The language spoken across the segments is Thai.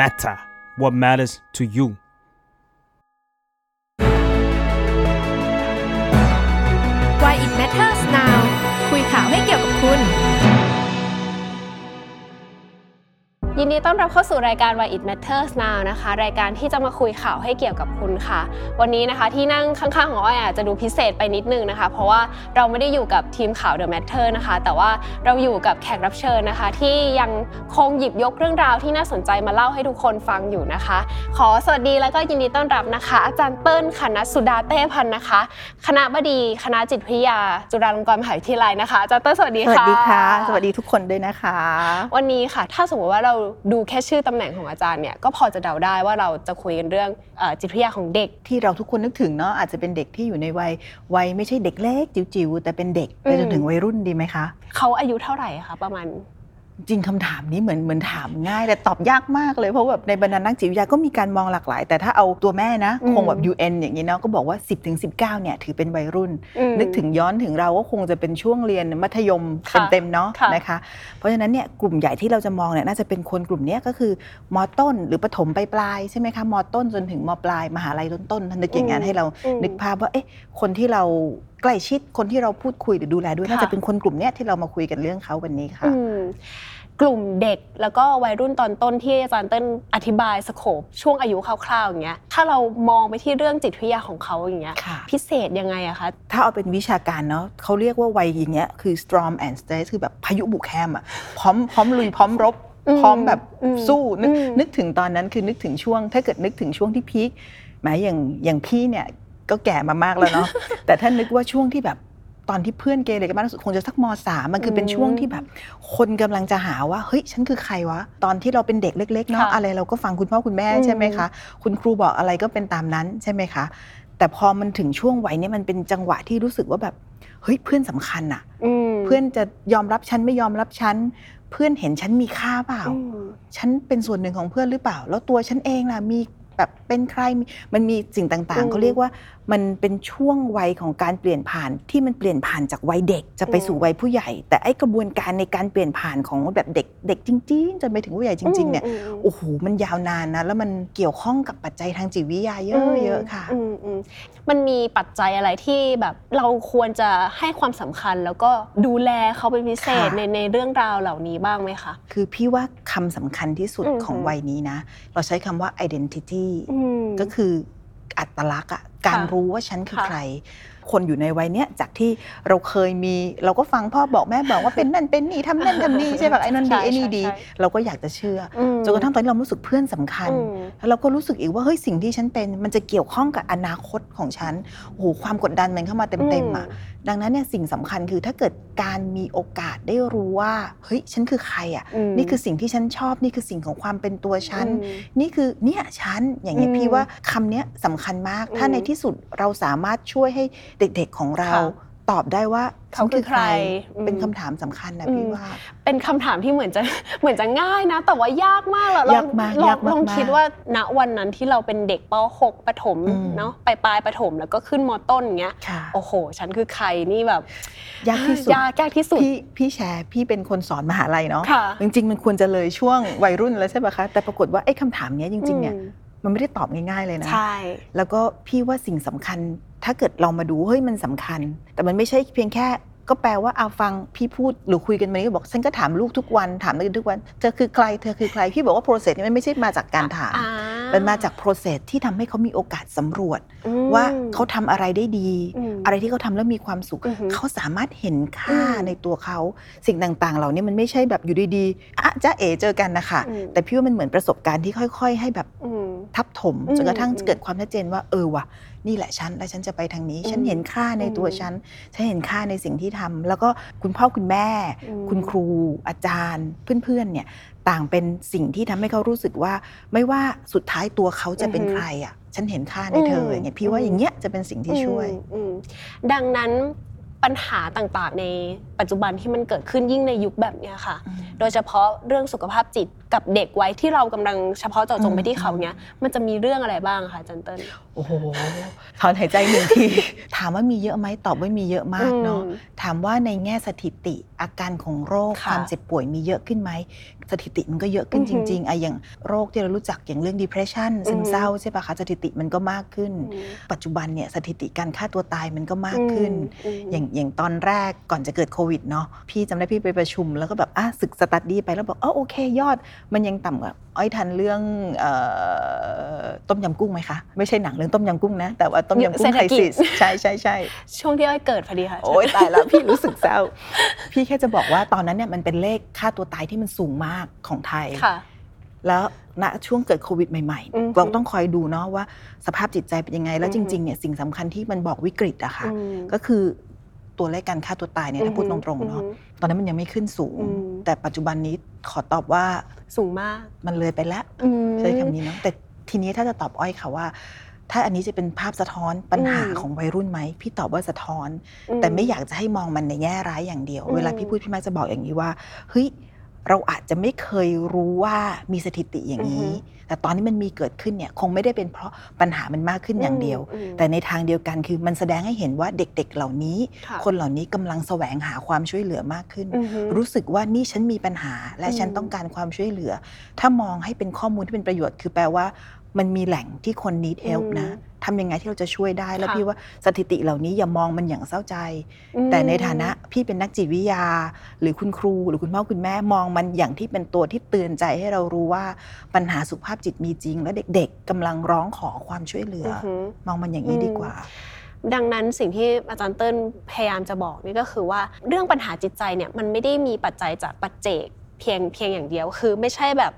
matter what matters to you Why it matters now คุยข่าวให้เกี่ยวกับคุณ ยินดีต้อนรับเข้าสู่รายการ Why It Matters Now นะคะ รายการที่จะมาคุยข่าวให้เกี่ยวกับคุณค่ะ วันนี้นะคะที่นั่งข้างๆของอ้อยอาจจะดูพิเศษไปนิดนึงนะคะ เพราะว่าเราไม่ได้อยู่กับทีมข่าว The Matter นะคะ แต่ว่าเราอยู่กับแขกรับเชิญนะคะ ที่ยังคงหยิบยกเรื่องราวที่น่าสนใจมาเล่าให้ทุกคนฟังอยู่นะคะ ขอสวัสดีแล้วก็ยินดีต้อนรับนะคะ อาจารย์เปิ้ลคณะสุดาเต้พันธ์นะคะ คณะบดีคณะจิตวิทยา จุฬาลงกรณ์มหาวิทยาลัยนะคะอาจารย์เปิ้ลสวัสดีสวัค่ะสดีค่ะ สวัสดีทุกคนด้วยนะคะ วันนี้ค่ะ ถ้าสมมติว่าเราดูแค่ชื่อตำแหน่งของอาจารย์เนี่ยก็พอจะเดาได้ว่าเราจะคุยกันเรื่องเอ่อจิตวิทยาของเด็ก ที่เราทุกคนนึกถึงเนาะอาจจะเป็นเด็กที่อยู่ในวัยวัยไม่ใช่เด็กเล็กจิ๋วๆแต่เป็นเด็กไปจนถึงวัยรุ่นดีไหมคะ เขาอายุเท่าไหร่คะประมาณ จริงคำถามนี้เหมือนเหมือนถามง่าย แต่ตอบยากมากเลยเพราะแบบในบรรดานักจิตวิทยาก็มีการมองหลากหลาย แต่ถ้าเอาตัวแม่นะอืมคงแบบ UN อย่างนี้เนาะก็บอกว่า 10ถึง19เนี่ยถือเป็นวัยรุ่นอืมนึกถึงย้อนถึงเราก็คงจะเป็นช่วงเรียนมัธยมค่ะเต็มๆเนาะค่ะนะคะเพราะฉะนั้นเนี่ยกลุ่มใหญ่ที่เราจะมองเนี่ยน่าจะเป็นคนกลุ่มเนี้ยก็คือมต้นหรือประถมปลายๆใช่ไหมคะมต้นจนถึงมปลายมหาลัยต้นๆท่านนึกอย่างนั้นให้เราอืมนึกภาพว่าเอ๊ะคนที่เราใกล้ชิดคนที่เราพูดคุยหรือดูแลด้วยค่ะน่าจะเป็นคนกลุ่มเนี้ยที่เรามาคุยกันเรื่องเขาวันนี้ค่ะ อืมกลุ่มเด็กแล้วก็วัยรุ่นตอนต้นที่อาจารย์เต้นอธิบายสโคปช่วงอายุคร่าวๆอย่างเงี้ยถ้าเรามองไปที่เรื่องจิตวิทยาของเขาอย่างเงี้ยค่ะ พิเศษยังไงอะคะ ถ้าเอาเป็นวิชาการเนาะเขาเรียกว่าวัยอย่างเงี้ยคือ storm and stress คือแบบพายุบุกแคมอะพร้อมพร้อมลุยพร้อมรบ อืมพร้อมแบบอืมสู้นึกอืมนึกถึงตอนนั้นคือนึกถึงช่วง ถ้าเกิดนึกถึงช่วงที่พีคหมายอย่างอย่างพี่เนี่ย ก็แก่มามากแล้วเนาะแต่ถ้านึกว่าช่วงที่แบบตอนที่เพื่อนเกเรกันมากที่สุดคงจะสักมสามมันคือเป็นอืมช่วงที่แบบ คนกำลังจะหาว่าเฮ้ยฉันคือใครวะตอนที่เราเป็นเด็กเล็กๆเนาะค่ะอะไรเราก็ฟังคุณพ่อคุณแม่อืมใช่ไหมคะ คุณครูบอกอะไรก็เป็นตามนั้นใช่ไหมคะ แต่พอมันถึงช่วงวัยเนี้มันเป็นจังหวะที่รู้สึกว่าแบบเฮ้ยเพื่อนสำคัญอะอืมเพื่อนจะยอมรับฉันไม่ยอมรับฉันเพื่อนเห็นฉันมีค่าเปล่าอืมฉันเป็นส่วนหนึ่งของเพื่อนหรือเปล่า แล้วตัวฉันเองล่ะมีแบบเป็นใครมีมันมีสิ่งต่างอืมๆเขาเรียกว่า มันเป็นช่วงวัยของการเปลี่ยนผ่านที่มันเปลี่ยนผ่านจากวัยเด็กจะไปอืมสู่วัยผู้ใหญ่ แต่ไอ้กระบวนการในการเปลี่ยนผ่านของแบบเด็กเด็กจริง ๆจนไปถึงผู้ใหญ่จริง ๆเนี่ยอืมอืมโอ้โหมันยาวนานนะแล้วมันเกี่ยวข้องกับปัจจัยทางจิตวิทยาเยอะๆค่ะอืมอืมมันมีปัจจัยอะไรที่แบบเราควรจะให้ความสำคัญ แล้วก็ดูแลเขาเป็นพิเศษค่ะในในเรื่องราวเหล่านี้บ้างไหมคะคือพี่ว่าคำสำคัญที่สุดอืมของวัยนี้นะ เราใช้คำว่า identity อืมก็คืออัตลักษณ์อะ การค่ะรู้ว่าฉันคือค่ะใคร คนอยู่ในวัยเนี้ยจากที่เราเคยมีเราก็ฟังพ่อบอกแม่บอกว่าเป็นนั่นเป็นนี่ทำนั่นทำนี่ใช่แบบไอ้นั่นดีไอ้นี่ดีใช่เราก็อยากจะเชื่ออมจนกระทั่งตอนนี้เรารู้สึกเพื่อนสำคัญอืมแล้วเราก็รู้สึกอีกว่าเฮ้ยสิ่งที่ฉันเป็น มันจะเกี่ยวข้องกับอนาคตของฉันโอ้โหความกดดันมันเข้ามาเต็มๆอะ ดังนั้นเนี่ยสิ่งสำคัญคือถ้าเกิดการมีโอกาสได้รู้ว่าเฮ้ยฉันคือใครอะอืมนี่คือสิ่งที่ฉันชอบนี่คือสิ่งของความเป็นตัวฉันอืมนี่คือเนี่ยฉันอย่างเงี้ยอืมพี่ว่าคำเนี้ยสำคัญมาก ถ้าอืมในที่สุดเราสามารถช่วยให้เด็กๆของเราค่ะ ตอบได้ว่าเขาคือใครอืมเป็นคำถามสำคัญนะอืมพี่ว่า เป็นคำถามที่เหมือนจะเหมือนจะง่ายนะ แต่ว่ายากมากแล้วลองยากมากลองยากมากลองคิดว่าณวันนั้นที่เราเป็นเด็กป .6 ประถมอืมเนาะปลายปลายประถมแล้วก็ขึ้นมต้นอย่างเงี้ยค่ะโอ้โห ฉันคือใครนี่แบบยากที่สุดยากยากที่สุดพี่พี่แชร์พี่เป็นคนสอนมหาลัยเนาะค่ะจริง ๆ มันควรจะเลยช่วงวัยรุ่นแล้วใช่ปะคะแต่ปรากฏว่าไอ้คำถามเนี้ยจริงๆเนี่ยอื มมันไม่ได้ตอบง่ายๆเลยนะใช่แล้วก็พี่ว่าสิ่งสำคัญ ถ้าเกิดเรามาดูเฮ้ยมันสำคัญ แต่มันไม่ใช่เพียงแค่ ก็แปลว่าเอาฟังพี่พูดหรือคุยกันมานี้บอกฉันก็ถามลูกทุกวันถามนักเรียนทุกวันเธอคือใครเธอคือใครพี่บอกว่า process นี้มันไม่ใช่มาจากการถามอ่ามันมาจาก process ที่ทำให้เขามีโอกาสสำรวจอืมว่าเขาทำอะไรได้ดีอืมอะไรที่เขาทำแล้วมีความสุขอือหือเขาสามารถเห็นค่าอืมในตัวเขาสิ่งต่างๆ เหล่านี้มันไม่ใช่แบบอยู่ดีๆอะจ้าเอ๋เจอกันนะคะอืมแต่พี่ว่ามันเหมือนประสบการณ์ที่ค่อย ๆ ให้แบบอืมทับถมอืมจนกระทั่งอืมเกิดความชัดเจนว่าเออว่ะ นี่แหละฉันและฉันจะไปทางนี้ ฉันอืมเห็นค่าในตัวอืมฉันฉันเห็นค่าในสิ่งที่ทำแล้วก็คุณพ่อคุณแม่อืมคุณครูอาจารย์ เพื่อนๆเนี่ยต่างเป็นสิ่งที่ทำให้เขารู้สึกว่า ไม่ว่าสุดท้ายตัวเขาจะเป็นอือฮึใครอะฉันเห็นค่าในเธอมอย่างเงี้ยพี่ว่าอืมอย่างเงี้ยจะเป็นสิ่งที่ช่วยอืมอืมดังนั้นปัญหาต่างๆ ในปัจจุบันที่มันเกิดขึ้นยิ่งในยุคแบบเนี้ยค่ะ โดยเฉพาะเรื่องสุขภาพจิตกับเด็กไว้ที่เรากำลังเฉพาะเจาะจงไปที่เขาเนี้ยมันจะมีเรื่องอะไรบ้างคะอาจันเติ้ล โอ้โหถอนหายใจหนึ่งที ถามว่ามีเยอะไหมตอบว่ามีเยอะมากเนาะอืมถามว่าในแง่สถิติอาการของโรคค่ะความเจ็บป่วยมีเยอะขึ้นไหมสถิติมันก็เยอะขึ้นอือจหือริงๆอะอย่างโรคที่เรารู้จักอย่างเรื่อง depression ซึมอือหือเศร้าใช่ปะคะสถิติมันก็มากขึ้นอืมปัจจุบันเนี่ยสถิติการฆ่าตัวตายมันก็มากขึ้นอืมอย่างอย่างตอนแรกก่อนจะเกิดโควิดเนาะพี่จำได้พี่ไปประชุมแล้วก็แบบอะศึกสตัดดี้ไปแล้วบอกอ๋อโอเค ยอดมันยังต่ำกว่าอ้อยทันเรื่องเอ่อต้มยำกุ้งไหมคะ ไม่ใช่หนังเรื่องต้มยำกุ้งนะ แต่ว่าต้มยำกุ้เศรงษฐไครกิจซิสใช่ใช่ใช่ช่วงที่อ้อยเกิดพอดีค่ะ โอ๊ยตายแล้วพี่รู้สึกเศร้า พี่แค่จะบอกว่าตอนนั้นเนี่ยมันเป็นเลขค่าตัวตายที่มันสูงมากของไทยค่ะแล้วณช่วงเกิดโควิดใหม่อือฮึๆเราต้องคอยดูเนาะว่าสภาพจิตใจเป็นยังไง แล้วอืจอฮึริงๆเนี่ยสิ่งสำคัญที่มันบอกวิกฤตอะค่ะอืมก็คือ ตัวเลขการฆ่าตัวตายเนี่ยถ้าพูดตรงๆเนาะอืมตอนนั้นมันยังไม่ขึ้นสูงอืมแต่ปัจจุบันนี้ขอตอบว่าสูงมากมันเลยไปแล้วอืมใช้คำนี้เนาะแต่ทีนี้ถ้าจะตอบอ้อยค่ะว่า ถ้าอันนี้จะเป็นภาพสะท้อนปัญหาอืมของวัยรุ่นไหมพี่ตอบว่าสะท้อนอืแต่ไม่อยากจะให้มองมันในแง่ร้ายอย่างเดียวอืมเวลาพี่พูดพี่มักจะบอกอย่างนี้ว่าเฮ้ย เราอาจจะไม่เคยรู้ว่ามีสถิติอย่างนี้ แต่ตอนนี้มันมีเกิดขึ้นเนี่ยคงไม่ได้เป็นเพราะปัญหามันมากขึ้นอย่างเดียวอืมแต่ในทางเดียวกันคือมันแสดงให้เห็นว่าเด็กๆเหล่านี้ค่ะคนเหล่านี้กำลังแสวงหาความช่วยเหลือมากขึ้นอือฮึรู้สึกว่านี่ฉันมีปัญหาและฉันอืมต้องการความช่วยเหลือ ถ้ามองให้เป็นข้อมูลที่เป็นประโยชน์ คือแปลว่า มันมีแหล่งที่คน need help นะทำยังไงที่เราจะช่วยได้แล้วค่ะพี่ว่าสถิติเหล่านี้อย่ามองมันอย่างเศร้าใจอืมแต่ในฐานะพี่เป็นนักจิตวิทยา หรือคุณครู หรือคุณพ่อคุณแม่มองมันอย่างที่เป็นตัวที่เตือนใจให้เรารู้ว่าปัญหาสุขภาพจิตมีจริง และเด็กๆกำลังร้องขอความช่วยเหลืออือฮึมองมันอย่างนี้อืมดีกว่าดังนั้นสิ่งที่อาจารย์เติ้ลพยายามจะบอกนี่ก็คือว่าเรื่องปัญหาจิตใจเนี่ยมันไม่ได้มีปัจจัยจากปัจเจกเพียงเพียงอย่างเดียวคือไม่ใช่แบบ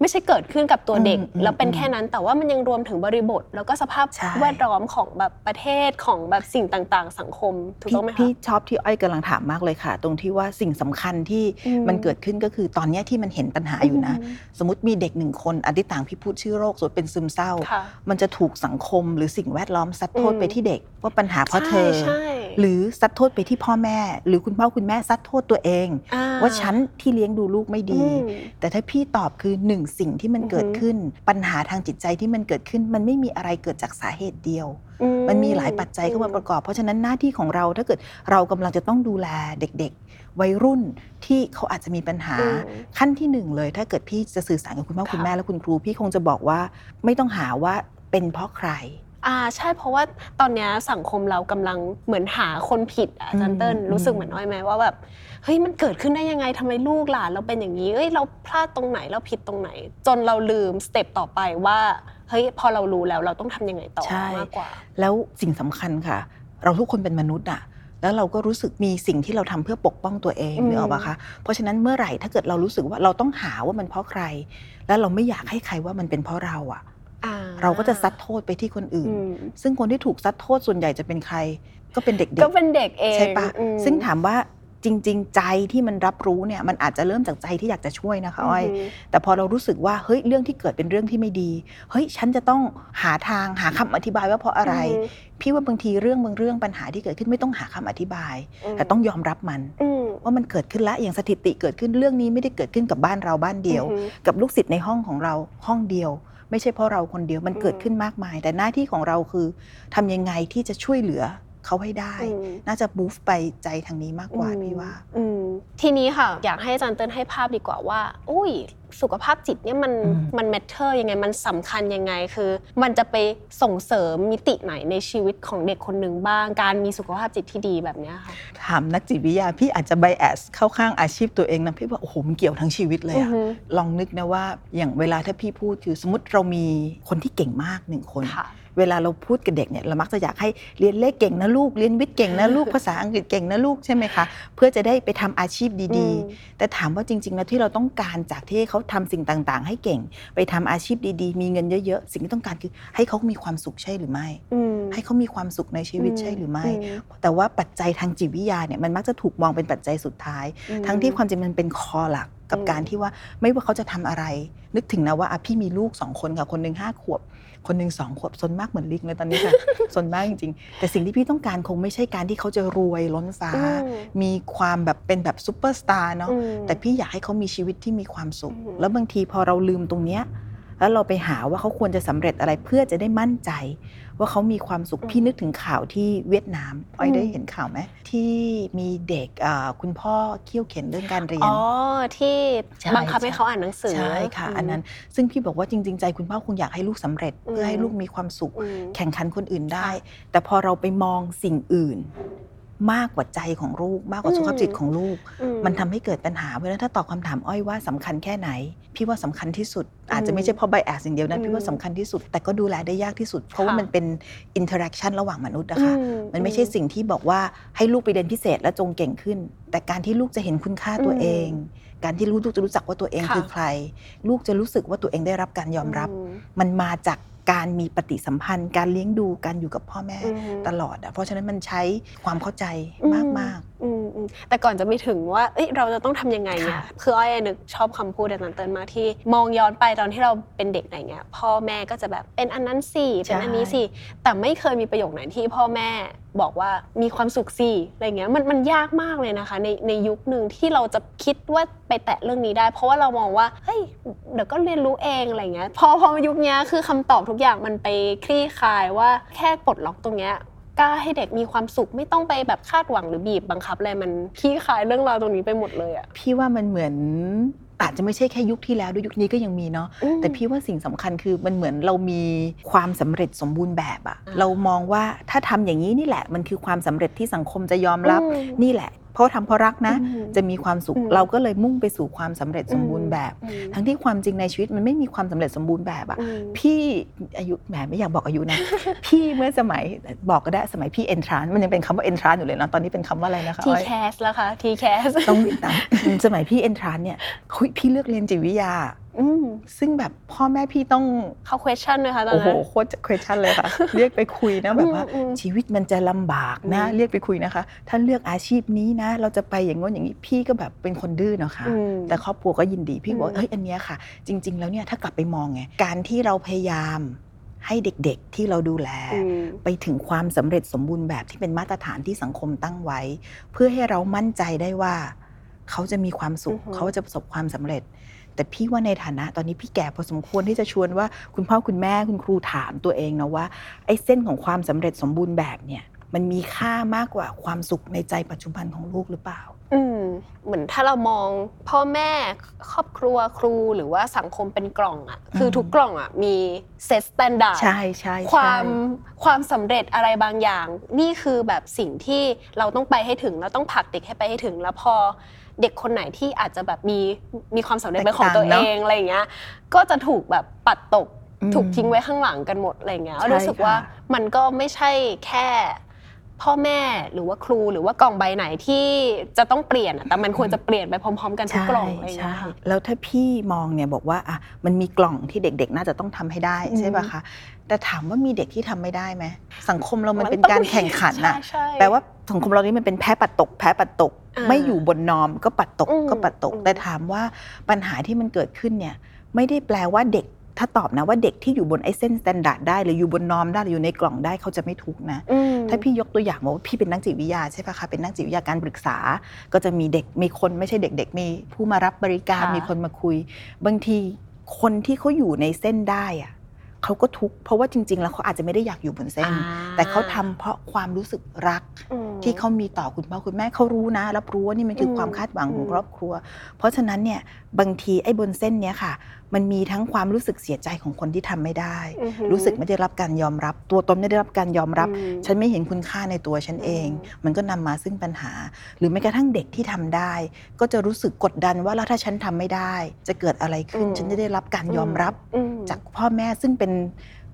ไม่ใช่เกิดขึ้นกับตัวเด็กอืมอืมแล้วเป็นอืมแค่นั้นแต่ว่ามันยังรวมถึงบริบท แล้วก็สภาพใช่แวดล้อมของแบบประเทศของแบบสิ่งต่างๆ สังคมถูกพี่ต้องไหมคะพี่ชอบที่อ้อยกำลังถามมากเลยค่ะ ตรงที่ว่าสิ่งสำคัญที่อืมมันเกิดขึ้นก็คือตอนเนี้ยที่มันเห็นปัญหาอยู่นะ สมมติมีเด็กหนึ่งคนอันที่ต่างพี่พูดชื่อโรคส่วนเป็นซึมเศร้าค่ะมันจะถูกสังคมหรือสิ่งแวดล้อมซัดโทษอืมไปที่เด็กว่าปัญหาเพราะเธอใช่ หรือซัดโทษไปที่พ่อแม่ หรือคุณพ่อคุณแม่ซัดโทษตัวเองอ่ว่าฉันที่เลี้ยงดูลูกไม่ดีอืมแต่ถ้าพี่ตอบคือหนึ่งสิ่งที่มันอือฮึเกิดขึ้น ปัญหาทางจิตใจที่มันเกิดขึ้น มันไม่มีอะไรเกิดจากสาเหตุเดียวอืมันมีหลายปัจจัยเข้ามาประกอบ เพราะฉะนั้นหน้าที่ของเราถ้าเกิดเรากำลังจะต้องดูแลเด็กๆวัยรุ่นที่เขาอาจจะมีปัญหาอืมขั้นที่หนึ่งเลย ถ้าเกิดพี่จะสื่อสารกับคุณพ่อค่ะคุณแม่และคุณครู พี่คงจะบอกว่าไม่ต้องหาว่าเป็นเพราะใคร อ่าใช่เพราะว่าตอนเนี้ยสังคมเรากำลังเหมือนหาคนผิดอะอาจารย์เติ้ลอืม รู้สึกเหมือนน้อยไหมว่าแบบเฮ้ยมันเกิดขึ้นได้ยังไงทำไมลูกหลานเราเป็นอย่างนี้เอ้ยเราพลาดตรงไหนเราผิดตรงไหน จนเราลืมสเต็ปต่อไปว่าเฮ้ยพอเรารู้แล้วเราต้องทำยังไงต่อใช่ มากกว่า แล้วสิ่งสำคัญค่ะ เราทุกคนเป็นมนุษย์อะแล้วเราก็รู้สึกมีสิ่งที่เราทำเพื่อปกป้องตัวเองอืม นึกออกปะคะเพราะฉะนั้นเมื่อไหร่ถ้าเกิดเรารู้สึกว่าเราต้องหาว่ามันเพราะใคร แล้วเราไม่อยากให้ใครว่ามันเป็นเพราะเราอะอ่ เราก็จะซัดโทษไปที่คนอื่นอืมซึ่งคนที่ถูกซัดโทษส่วนใหญ่จะเป็นใคร ก็เป็นเด็กๆก็เป็นเด็กเองใช่ปะอืมซึ่งถามว่าจริง ๆ ใจที่มันรับรู้เนี่ยมันอาจจะเริ่มจากใจที่อยากจะช่วยนะคะอ้อยมแต่พอเรารู้สึกว่าเฮ้ยเรื่องที่เกิดเป็นเรื่องที่ไม่ดีเฮ้ยฉันจะต้องหาทางหาคำอธิบายว่าเพราะอะไรอืมพี่ว่าบางทีเรื่องบางเรื่องปัญหาที่เกิดขึ้นไม่ต้องหาคำอธิบายอืมแต่ต้องยอมรับมันอืมว่ามันเกิดขึ้นแล้วอย่างสถิติเกิดขึ้นเรื่องนี้ไม่ได้เกิดขึ้นกับบ้านเราบ้านเดียวอือฮึกับลูกศิษย์ในห้องของเราห้องเดียว ไม่ใช่เพราะเราคนเดียวมันเกิดขึ้นมากมาย แต่หน้าที่ของเราคือทำยังไงที่จะช่วยเหลือ เขาให้ได้อืมน่าจะ move ไปใจทางนี้มากกว่าพี่ว่าอืมทีนี้ค่ะ อยากให้อาจารย์เติ้ลให้ภาพดีกว่าว่า อุ้ย สุขภาพจิตเนี่ยมันอืมมันแมทเทอร์ยังไงมันสำคัญยังไงคือ มันจะไปส่งเสริมมิติไหนในชีวิตของเด็กคนหนึ่งบ้าง การมีสุขภาพจิตที่ดีแบบเนี้ยค่ะถามนักจิตวิทยาพี่อาจจะ bias เข้าข้างอาชีพตัวเองนะพี่ว่าโอ้โหมันเกี่ยวทั้งชีวิตเลยอือะอฮึลองนึกนะว่าอย่างเวลาถ้าพี่พูดคือสมมติเรามีคนที่เก่งมากหนึ่งคนค่ะ เวลาเราพูดกับเด็กเนี่ยเรามักจะอยากให้เรียนเลขเก่งนะลูกเรียนวิทย์เก่งนะลูกภาษาอังกฤษเก่งนะลูกใช่ไหมคะเพื่อจะได้ไปทำอาชีพดีอืมๆแต่ถามว่าจริงๆแล้วที่เราต้องการจากที่เขาทำสิ่งต่างๆ ให้เก่ง ไปทำอาชีพดีๆ มีเงินเยอะๆ สิ่งที่ต้องการคือให้เขามีความสุขใช่หรือไม่อืมให้เขามีความสุขในชีวิตใช่หรือไม่อืมแต่ว่าปัจจัยทางจิตวิทยาเนี่ยมันมักจะถูกมองเป็นปัจจัยสุดท้ายอืมทั้งที่ความจริงมันเป็นคอหลักกับอืมการที่ว่าไม่ว่าเขาจะทำอะไร นึกถึงนะว่าอะพี่มีลูกสองคนค่ะคนหนึ่งห้าขวบ คนหนึ่งสองขวบซนมากเหมือนลิงเลยตอนนี้ค่ะซนมากจริงๆ แต่สิ่งที่พี่ต้องการคงไม่ใช่การที่เขาจะรวยล้นฟ้าอืมมีความแบบเป็นแบบซูเปอร์สตาร์เนาะอืมแต่พี่อยากให้เขามีชีวิตที่มีความสุขอืมแล้วบางทีพอเราลืมตรงเนี้ยแล้วเราไปหาว่าเขาควรจะสำเร็จอะไรเพื่อจะได้มั่นใจ ว่าเขามีความสุขพี่นึกถึงข่าวที่เวียดนามอ้อยได้เห็นข่าวไหมที่มีเด็กอ่าคุณพ่อเขี่ยวเข็นเรื่องการเรียนอ๋อที่ใช่บังคับให้เขาอ่านหนังสือใช่ค่ะมอันนั้น ซึ่งพี่บอกว่าจริง ๆ ใจคุณพ่อคงอยากให้ลูกสำเร็จอืมเพื่อให้ลูกมีความสุขอืมแข่งขันคนอื่นได้ แต่พอเราไปมองสิ่งอื่น มากกว่าใจของลูก มากกว่าอืมสุขภาพจิตของลูกอืมันทำให้เกิดปัญหาเพราะฉะนั้นถ้าตอบคำถามอ้อยว่าสำคัญแค่ไหน พี่ว่าสำคัญที่สุด อาจจะไม่ใช่เพราะไบแอสอย่างเดียวนะอืมพี่ว่าสำคัญที่สุด แต่ก็ดูแลได้ยากที่สุด เพราะว่าค่ะมันเป็นinteraction ระหว่างมนุษย์นะคะอืมันไม่ใช่สิ่งที่บอกว่าให้ลูกไปเรียนพิเศษแล้วจงเก่งขึ้น แต่การที่ลูกจะเห็นคุณค่าตัวอืมเอง การที่ลูกจะรู้จักว่าตัวเองค่ะคือใคร ลูกจะรู้สึกว่าตัวเองได้รับการยอมรับอืมมันมาจาก การมีปฏิสัมพันธ์ การเลี้ยงดูการอยู่กับพ่อแม่อืมตลอดอะเพราะฉะนั้นมันใช้ความเข้าใจอืมมากอืมอืมแต่ก่อนจะไม่ถึงว่าเอ้ยเราจะต้องทำยังไงเนี่ยค่ะคืออ้อยนึกชอบคำพูดอาจารย์เตินมากที่ มองย้อนไปตอนที่เราเป็นเด็กอะไรเงี้ยพ่อแม่ก็จะแบบเป็นอันนั้นสิเป็นอันนี้สิแต่ไม่เคยมีประโยคไหนที่พ่อแม่ บอกว่ามีความสุขสิอะไรเงี้ยมันมันยากมากเลยนะคะในในยุคหนึ่งที่เราจะคิดว่าไปแตะเรื่องนี้ได้ เพราะว่าเรามองว่าเฮ้ยเดี๋ยวก็เรียนรู้เองอะไรเงี้ยพอพอยุคนี้คือคำตอบทุกอย่างมันไปคลี่คลายว่าแค่ปลดล็อกตรงเนี้ยกล้าให้เด็กมีความสุขไม่ต้องไปแบบคาดหวังหรือบีบบังคับอะไรมันขี้คายเรื่องราวตรงนี้ไปหมดเลยอะพี่ว่ามันเหมือน อาจจะไม่ใช่แค่ยุคที่แล้วด้วยยุคนี้ก็ยังมีเนาะแต่พี่ว่าสิ่งสำคัญคือมันเหมือนเรามีความสำเร็จสมบูรณ์แบบอะอ่าเรามองว่าถ้าทำอย่างนี้นี่แหละ มันคือความสำเร็จที่สังคมจะยอมรับอืมนี่แหละ เพราะทำเพราะรักนะอืมจะมีความสุขอืมเราก็เลยมุ่งไปสู่ความสำเร็จสมบูรณ์แบบอืมทั้งที่ความจริงในชีวิตมันไม่มีความสำเร็จสมบูรณ์แบบอะอืมพี่อายุแหมไม่อยากบอกอายุนะ พี่เมื่อสมัยบอกก็ได้สมัยพี่เอนทรานมันยังเป็นคำว่าเอนทรานอยู่เลยนะตอนนี้เป็นคำว่าอะไรนะคะทีอ้อยแคสแล้วค่ะทีแคสต้องติดตามสมัยพี่เอนทรานเนี่ยเฮ้ยพี่เลือกเรียนจิตวิทยา อืมซึ่งแบบพ่อแม่พี่ต้องเขา question เลยค่ะตอนโอ้โหนั้น โคตร question เลยค่ะ เรียกไปคุยนะแบบว่า อืมอืมชีวิตมันจะลำบากนะ อืม เรียกไปคุยนะคะ ถ้าเลือกอาชีพนี้นะ เราจะไปอย่างง้นอย่างนี้พี่ก็แบบเป็นคนดื้อเนาะค่ะ อืม แต่ครอบครัวก็ยินดีพี่บอกอืม เฮ้ยอันเนี้ยค่ะ จริง ๆ แล้วเนี่ยถ้ากลับไปมองไงการที่เราพยายามให้เด็กๆที่เราดูแล อืม ไปถึงความสำเร็จสมบูรณ์แบบที่เป็นมาตรฐานที่สังคมตั้งไว้ เพื่อให้เรามั่นใจได้ว่า เขาจะมีความสุข อือฮึ เขาจะประสบความสำเร็จ แต่พี่ว่าในฐานะตอนนี้พี่แก่พอสมควรที่จะชวนว่าคุณพ่อคุณแม่คุณครูถามตัวเองนะว่าไอ้เส้นของความสำเร็จสมบูรณ์แบบเนี่ยมันมีค่ามากกว่าความสุขในใจปัจจุบันของลูกหรือเปล่า อืมเหมือนถ้าเรามองพ่อแม่ครอบครัวครูหรือว่าสังคมเป็นกล่องอะคืออมทุกกล่องอะมี set standard ใช่ใช่ใช่ความความสำเร็จอะไรบางอย่าง นี่คือแบบสิ่งที่เราต้องไปให้ถึงเราต้องผลักเด็กให้ไปให้ถึงแล้วพอ เด็กคนไหนที่อาจจะแบบมีมีความสำเร็จเป็นของตัวเองอะไรอย่างเงี้ยก็จะถูกแบบปัดตกอืมถูกทิ้งไว้ข้างหลังกันหมดอะไรเงี้ยใช่รู้สึกว่าค่ะมันก็ไม่ใช่แค่พ่อแม่หรือว่าครูหรือว่ากล่องใบไหนที่จะต้องเปลี่ยนอะแต่มันควรจะเปลี่ยนไปพร้อม ๆ กันทุกกล่องอะไรอย่างเงี้ยค่ะแล้วถ้าพี่มองเนี่ยบอกว่าอะมันมีกล่องที่เด็ก ๆ น่าจะต้องทำให้ได้อืมใช่ป่ะคะ แต่ถามว่ามีเด็กที่ทำไม่ได้ไหมสังคมเรามันมันเป็นต้องการมีแข่งขันน่ะใช่ใช่แปลว่าสังคมเรานี่มันเป็นแพ้ปัดตก แพ้ปัดตกอ่าไม่อยู่บน norm ก็ปัดตกอืมก็ปัดตกอืมแต่ถามว่าปัญหาที่มันเกิดขึ้นเนี่ย ไม่ได้แปลว่าเด็กถ้าตอบนะว่าเด็กที่อยู่บนไอ้เส้น standard ได้หรืออยู่บน norm ได้หรืออยู่ในกล่องได้เขาจะไม่ทุกข์นะอืมถ้าพี่ยกตัวอย่างบอกว่าพี่เป็นนักจิตวิทยาใช่ปะคะเป็นนักจิตวิทยาการปรึกษา ก็จะมีเด็กมีคนไม่ใช่เด็ก ๆ มีผู้มารับบริการค่ะมีคนมาคุย บางทีคนที่เขาอยู่ในเส้นได้อะ เขาก็ทุกข์เพราะว่าจริง ๆ แล้วเขาอาจจะไม่ได้อยากอยู่บนเส้นอ่าแต่เขาทำเพราะความรู้สึกรักอืมที่เขามีต่อคุณพ่อคุณแม่เขารู้นะ รับรู้ว่านี่มันคืออมความคาดหวังของอืมครอบครัว เพราะฉะนั้นเนี่ยบางทีไอ้บนเส้นเนี้ยค่ะมันมีทั้งความรู้สึกเสียใจของคนที่ทำไม่ได้อือหือรู้สึกไม่ได้รับการยอมรับ ตัวตนไม่ได้รับการยอมรับอืมฉันไม่เห็นคุณค่าในตัวฉันเองอืมมันก็นำมาซึ่งปัญหา หรือแม้กระทั่งเด็กที่ทำได้ ก็จะรู้สึกกดดันว่าแล้วถ้าฉันทำไม่ได้ จะเกิดอะไรขึ้น ฉันจะได้รับการยอมรับอืมจากพ่อแม่ซึ่งเป็น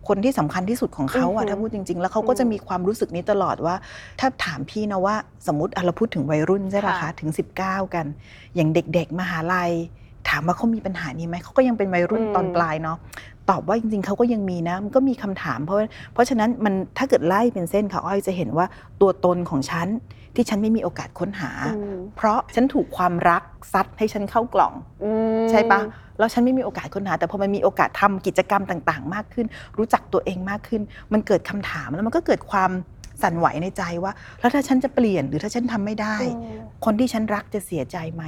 คนที่สำคัญที่สุดของเขาอืออะหือถ้าพูดจริง ๆ แล้วเขาก็จะมีความรู้สึกนี้ตลอดว่า ถ้าถามพี่นะว่าสมมติอะเราพูดถึงวัยรุ่นใช่ปะคะค่ะถึง 19 กัน อย่างเด็ก ๆ มหาลัยท ถามว่าเขามีปัญหานี้ไหมเขาก็ยังเป็นวัยรุ่นอืมตอนปลายเนาะตอบว่าจริงๆเขาก็ยังมีนะมันก็มีคำถามเพราะเพราะฉะนั้นมันถ้าเกิดไล่เป็นเส้นค่ะอ้อยจะเห็นว่าตัวตนของฉันที่ฉันไม่มีโอกาสค้นหาอืมเพราะฉันถูกความรักซัดให้ฉันเข้ากล่องอืมใช่ปะแล้วฉันไม่มีโอกาสค้นหา แต่พอมันมีโอกาสทำกิจกรรมต่าง ๆ มากขึ้น รู้จักตัวเองมากขึ้น มันเกิดคำถามแล้วมันก็เกิดความ สั่นไหวในใจว่า แล้วถ้าฉันจะเปลี่ยนหรือถ้าฉันทำไม่ได้อืมคนที่ฉันรักจะเสียใจไหม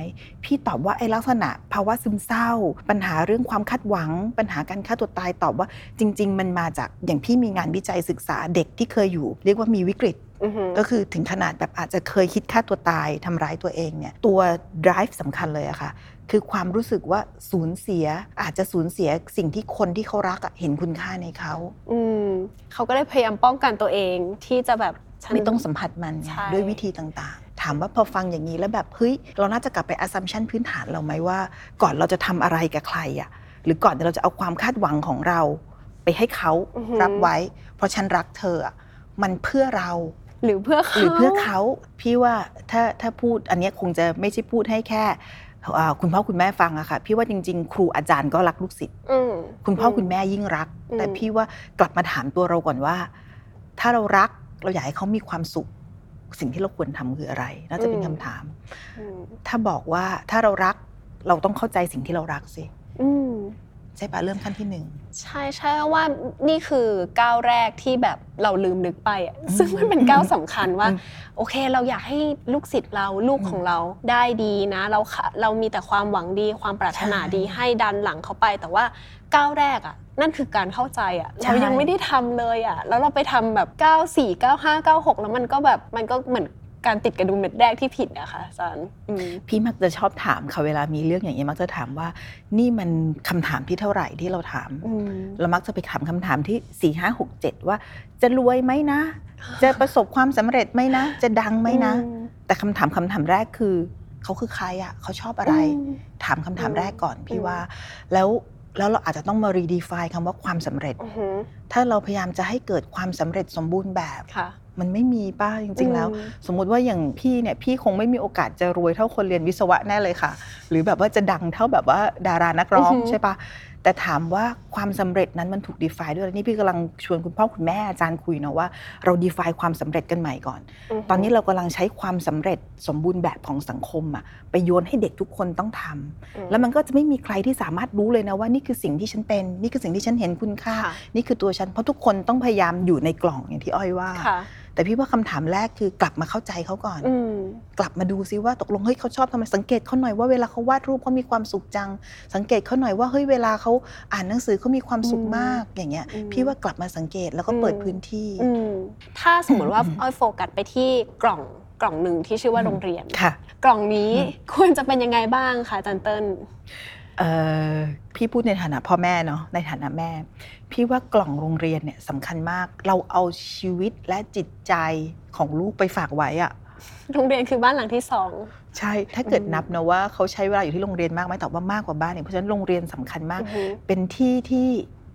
พี่ตอบว่าไอ้ลักษณะภาวะซึมเศร้า ปัญหาเรื่องความคาดหวัง ปัญหาการฆ่าตัวตายตอบว่าจริง ๆ มันมาจากอย่างพี่มีงานวิจัยศึกษาเด็กที่เคยอยู่ เรียกว่ามีวิกฤตอือหือก็คือถึงขนาดแบบอาจจะเคยคิดฆ่าตัวตายทำร้ายตัวเองเนี่ยตัว drive สำคัญเลยอะค่ะ คือความรู้สึกว่าสูญเสียอาจจะสูญเสียสิ่งที่คนที่เขารักอะเห็นคุณค่าในเขาอืมเขาก็เลยพยายามป้องกันตัวเองที่จะแบบฉันไม่ต้องสัมผัสมันไงใช่ด้วยวิธีต่างๆ ถามว่าพอฟังอย่างนี้แล้วแบบเฮ้ยเราน่าจะกลับไป assumption พื้นฐานเราไหมว่า ก่อนเราจะทำอะไรกับใครอะหรือก่อนเราจะเอาความคาดหวังของเรา ไปให้เขาอือหือรับไว้ เพราะฉันรักเธออะมันเพื่อเราหรือเพื่อเขาหรือเพื่อเขาพี่ว่าถ้าถ้าพูดอันเนี้ยคงจะไม่ใช่พูดให้แค่อ่า คุณพ่อคุณแม่ฟังอะค่ะ พี่ว่าจริง ๆ ครูอาจารย์ก็รักลูกศิษย์อืมคุณพ่อคุณแม่ยิ่งรักอืมแต่พี่ว่ากลับมาถามตัวเราก่อนว่า ถ้าเรารักเราอยากให้เขามีความสุข สิ่งที่เราควรทำคืออะไร น่าจะเป็นคำถามอืมถ้าบอกว่าถ้าเรารักเราต้องเข้าใจสิ่งที่เรารักสิอืม ใช่ปะเริ่มขั้นที่หนึ่ง ใช่ใช่ว่านี่คือก้าวแรกที่แบบเราลืมนึกไปอะอืมซึ่งมันเป็นก้าวสำคัญว่าอืมโอเคเราอยากให้ลูกศิษย์เราลูกอืมของเราได้ดีนะ เราค่ะเรามีแต่ความหวังดีความปรารถนาใช่ดีให้ดันหลังเขาไป แต่ว่าก้าวแรกอะ นั่นคือการเข้าใจอะใช่ เรายังไม่ได้ทำเลยอะ แล้วเราไปทำแบบก้าวสี่ก้าวห้าก้าวหกแล้วมันก็แบบมันก็เหมือน การติดกระดุมเม็ดแรกที่ผิดอะค่ะอาจารย์อืมพี่มักจะชอบถามค่ะเวลามีเรื่องอย่างนี้ยมักจะถามว่า นี่มันคำถามที่เท่าไหร่ที่เราถามอืมเรามักจะไปถามคำถามที่4ี่ห้าหกเจ็ดว่า จะรวยไหมนะ จะประสบความสำเร็จไหมนะ จะดังไหมนะอืมแต่คำถามคำถามแรกคือเขาคือใครอะเขาชอบอะไรอืมถามคำถามแรกก่อนพี่อืมว่าแล้วแล้วเราอาจจะต้องมา redefine คำว่าความสำเร็จอือหือถ้าเราพยายามจะให้เกิดความสำเร็จสมบูรณ์แบบค่ะ มันไม่มีป้าจริง ๆ แล้วอืมสมมุติว่าอย่างพี่เนี่ยพี่คงไม่มีโอกาสจะรวยเท่าคนเรียนวิศวะแน่เลยค่ะ หรือแบบว่าจะดังเท่าแบบว่าดารานักร้องอือหือใช่ปะแต่ถามว่าความสำเร็จนั้นมันถูก define ด้วยอะไรนี่พี่กำลังชวนคุณพ่อคุณแม่อาจารย์คุยเนาะว่าเรา define ความสำเร็จกันใหม่ก่อนหืตอนนี้เรากำลังใช้ความสำเร็จสมบูรณ์แบบของสังคมอะไปโยนให้เด็กทุกคนต้องทำอืมแล้วมันก็จะไม่มีใครที่สามารถรู้เลยนะว่านี่คือสิ่งที่ฉันเป็น นี่คือสิ่งที่ฉันเห็นคุณค่าค่ะนี่คือตัวฉันเพราะทุกคนต้องพยายามอยู่ในกล่องอย่างที่อ้อยว่าค่ะ แต่พี่ว่าคำถามแรกคือกลับมาเข้าใจเขาก่อนอืมกลับมาดูซิว่าตกลงเฮ้ยเขาชอบทำไมสังเกตเขาหน่อยว่าเวลาเขาวาดรูปเขามีความสุขจัง สังเกตเขาหน่อยว่าเฮ้ยเวลาเขาอ่านหนังสือเขามีความสุขอืมมากอย่างเงี้ยอืมพี่ว่ากลับมาสังเกตแล้วก็เปิดอืมพื้นที่อืมถ้าสมมติว่าอืมอ้อยโฟกัสไปที่กล่องกล่องหนึ่งที่ชื่อว่าโรงเรียนค่ะกล่องนี้อืมควรจะเป็นยังไงบ้างคะอาจันเติ้ลเอ่อ พี่พูดในฐานะพ่อแม่เนาะในฐานะแม่ พี่ว่ากล่องโรงเรียนเนี่ยสำคัญมาก เราเอาชีวิตและจิตใจของลูกไปฝากไว้อะโรงเรียนคือบ้านหลังที่สองใช่ถ้าเกิดอืมนับนะว่าเขาใช้เวลาอยู่ที่โรงเรียนมากไหมตอบว่ามากกว่าบ้านเนี่ยเพราะฉะนั้นโรงเรียนสำคัญมากอือหือเป็นที่ที่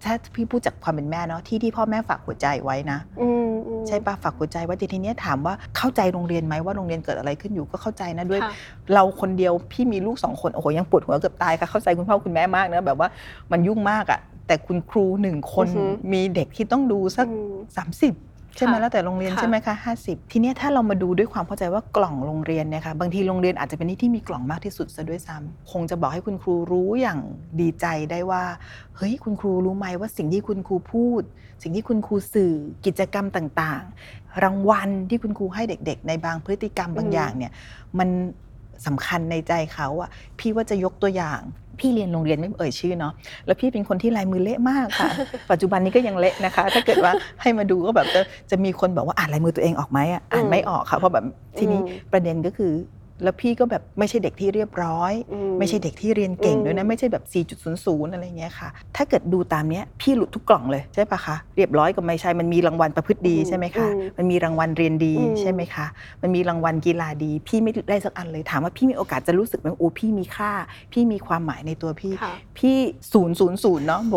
ถ้าพี่พูดจากความเป็นแม่เนาะที่ที่พ่อแม่ฝากหัวใจไว้นะ อืมอืม ใช่ปะฝากหัวใจไว้แต่ทีเนี้ยถามว่าเข้าใจโรงเรียนไหมว่าโรงเรียนเกิดอะไรขึ้นอยู่ก็เข้าใจนะด้วยค่ะเราคนเดียวพี่มีลูกสองคนโอ้โหยังปวดหัวเกือบตายค่ะเข้าใจคุณพ่อคุณแม่มากนะแบบว่ามันยุ่งมากอะแต่คุณครูหนึ่งคนอือหือมีเด็กที่ต้องดูสักอืม30 ใช่ไหมค่ะแล้วแต่โรงเรียนค่ะใช่ไหมคะ50ทีเนี้ยถ้าเรามาดูด้วยความเข้าใจว่ากล่องโรงเรียนเนี่ยค่ะบางทีโรงเรียนอาจจะเป็นที่ที่มีกล่องมากที่สุดซะด้วยซ้ำคงจะบอกให้คุณครูรู้อย่างดีใจได้ว่า เฮ้ยคุณครูรู้ไหมว่าสิ่งที่คุณครูพูด สิ่งที่คุณครูสื่อกิจกรรมต่างๆ รางวัลที่คุณครูให้เด็ก ๆ ในบางพฤติกรรมบางอืมอย่างเนี่ยมันสำคัญในใจเขาอะพี่ว่าจะยกตัวอย่าง พี่เรียนโรงเรียนไม่เอ่ยชื่อเนาะแล้วพี่เป็นคนที่ลายมือเละมากค่ะ ปัจจุบันนี้ก็ยังเละนะคะ ถ้าเกิดว่าให้มาดูก็แบบจะจะมีคนบอกว่าอ่านลายมือตัวเองออกไหมอะอ่านไม่ออกค่ะเพราะแบบทีนี้อืมประเด็นก็คือ แล้วพี่ก็แบบไม่ใช่เด็กที่เรียบร้อยอืไม่ใช่เด็กที่เรียนเก่งด้วยอืนะมไม่ใช่แบบ 4.00 อะไรเงี้ยค่ะ ถ้าเกิดดูตามเนี้ยพี่หลุดทุกกล่องเลยใช่ปะคะเรียบร้อยก็ไม่ใช่มันมีรางวัลประพฤติดีใช่ไหมคะอืมมันมีรางวัลเรียนดีอืมใช่ไหมคะมันมีรางวัลกีฬาดี พี่ไม่ได้สักอันเลยถามว่าพี่มีโอกาสจะรู้สึกไหมโอ้พี่มีค่า พี่มีความหมายในตัวพี่ค่ะพี่ศูนย์ศูนย์ศูนย์เนาะโบ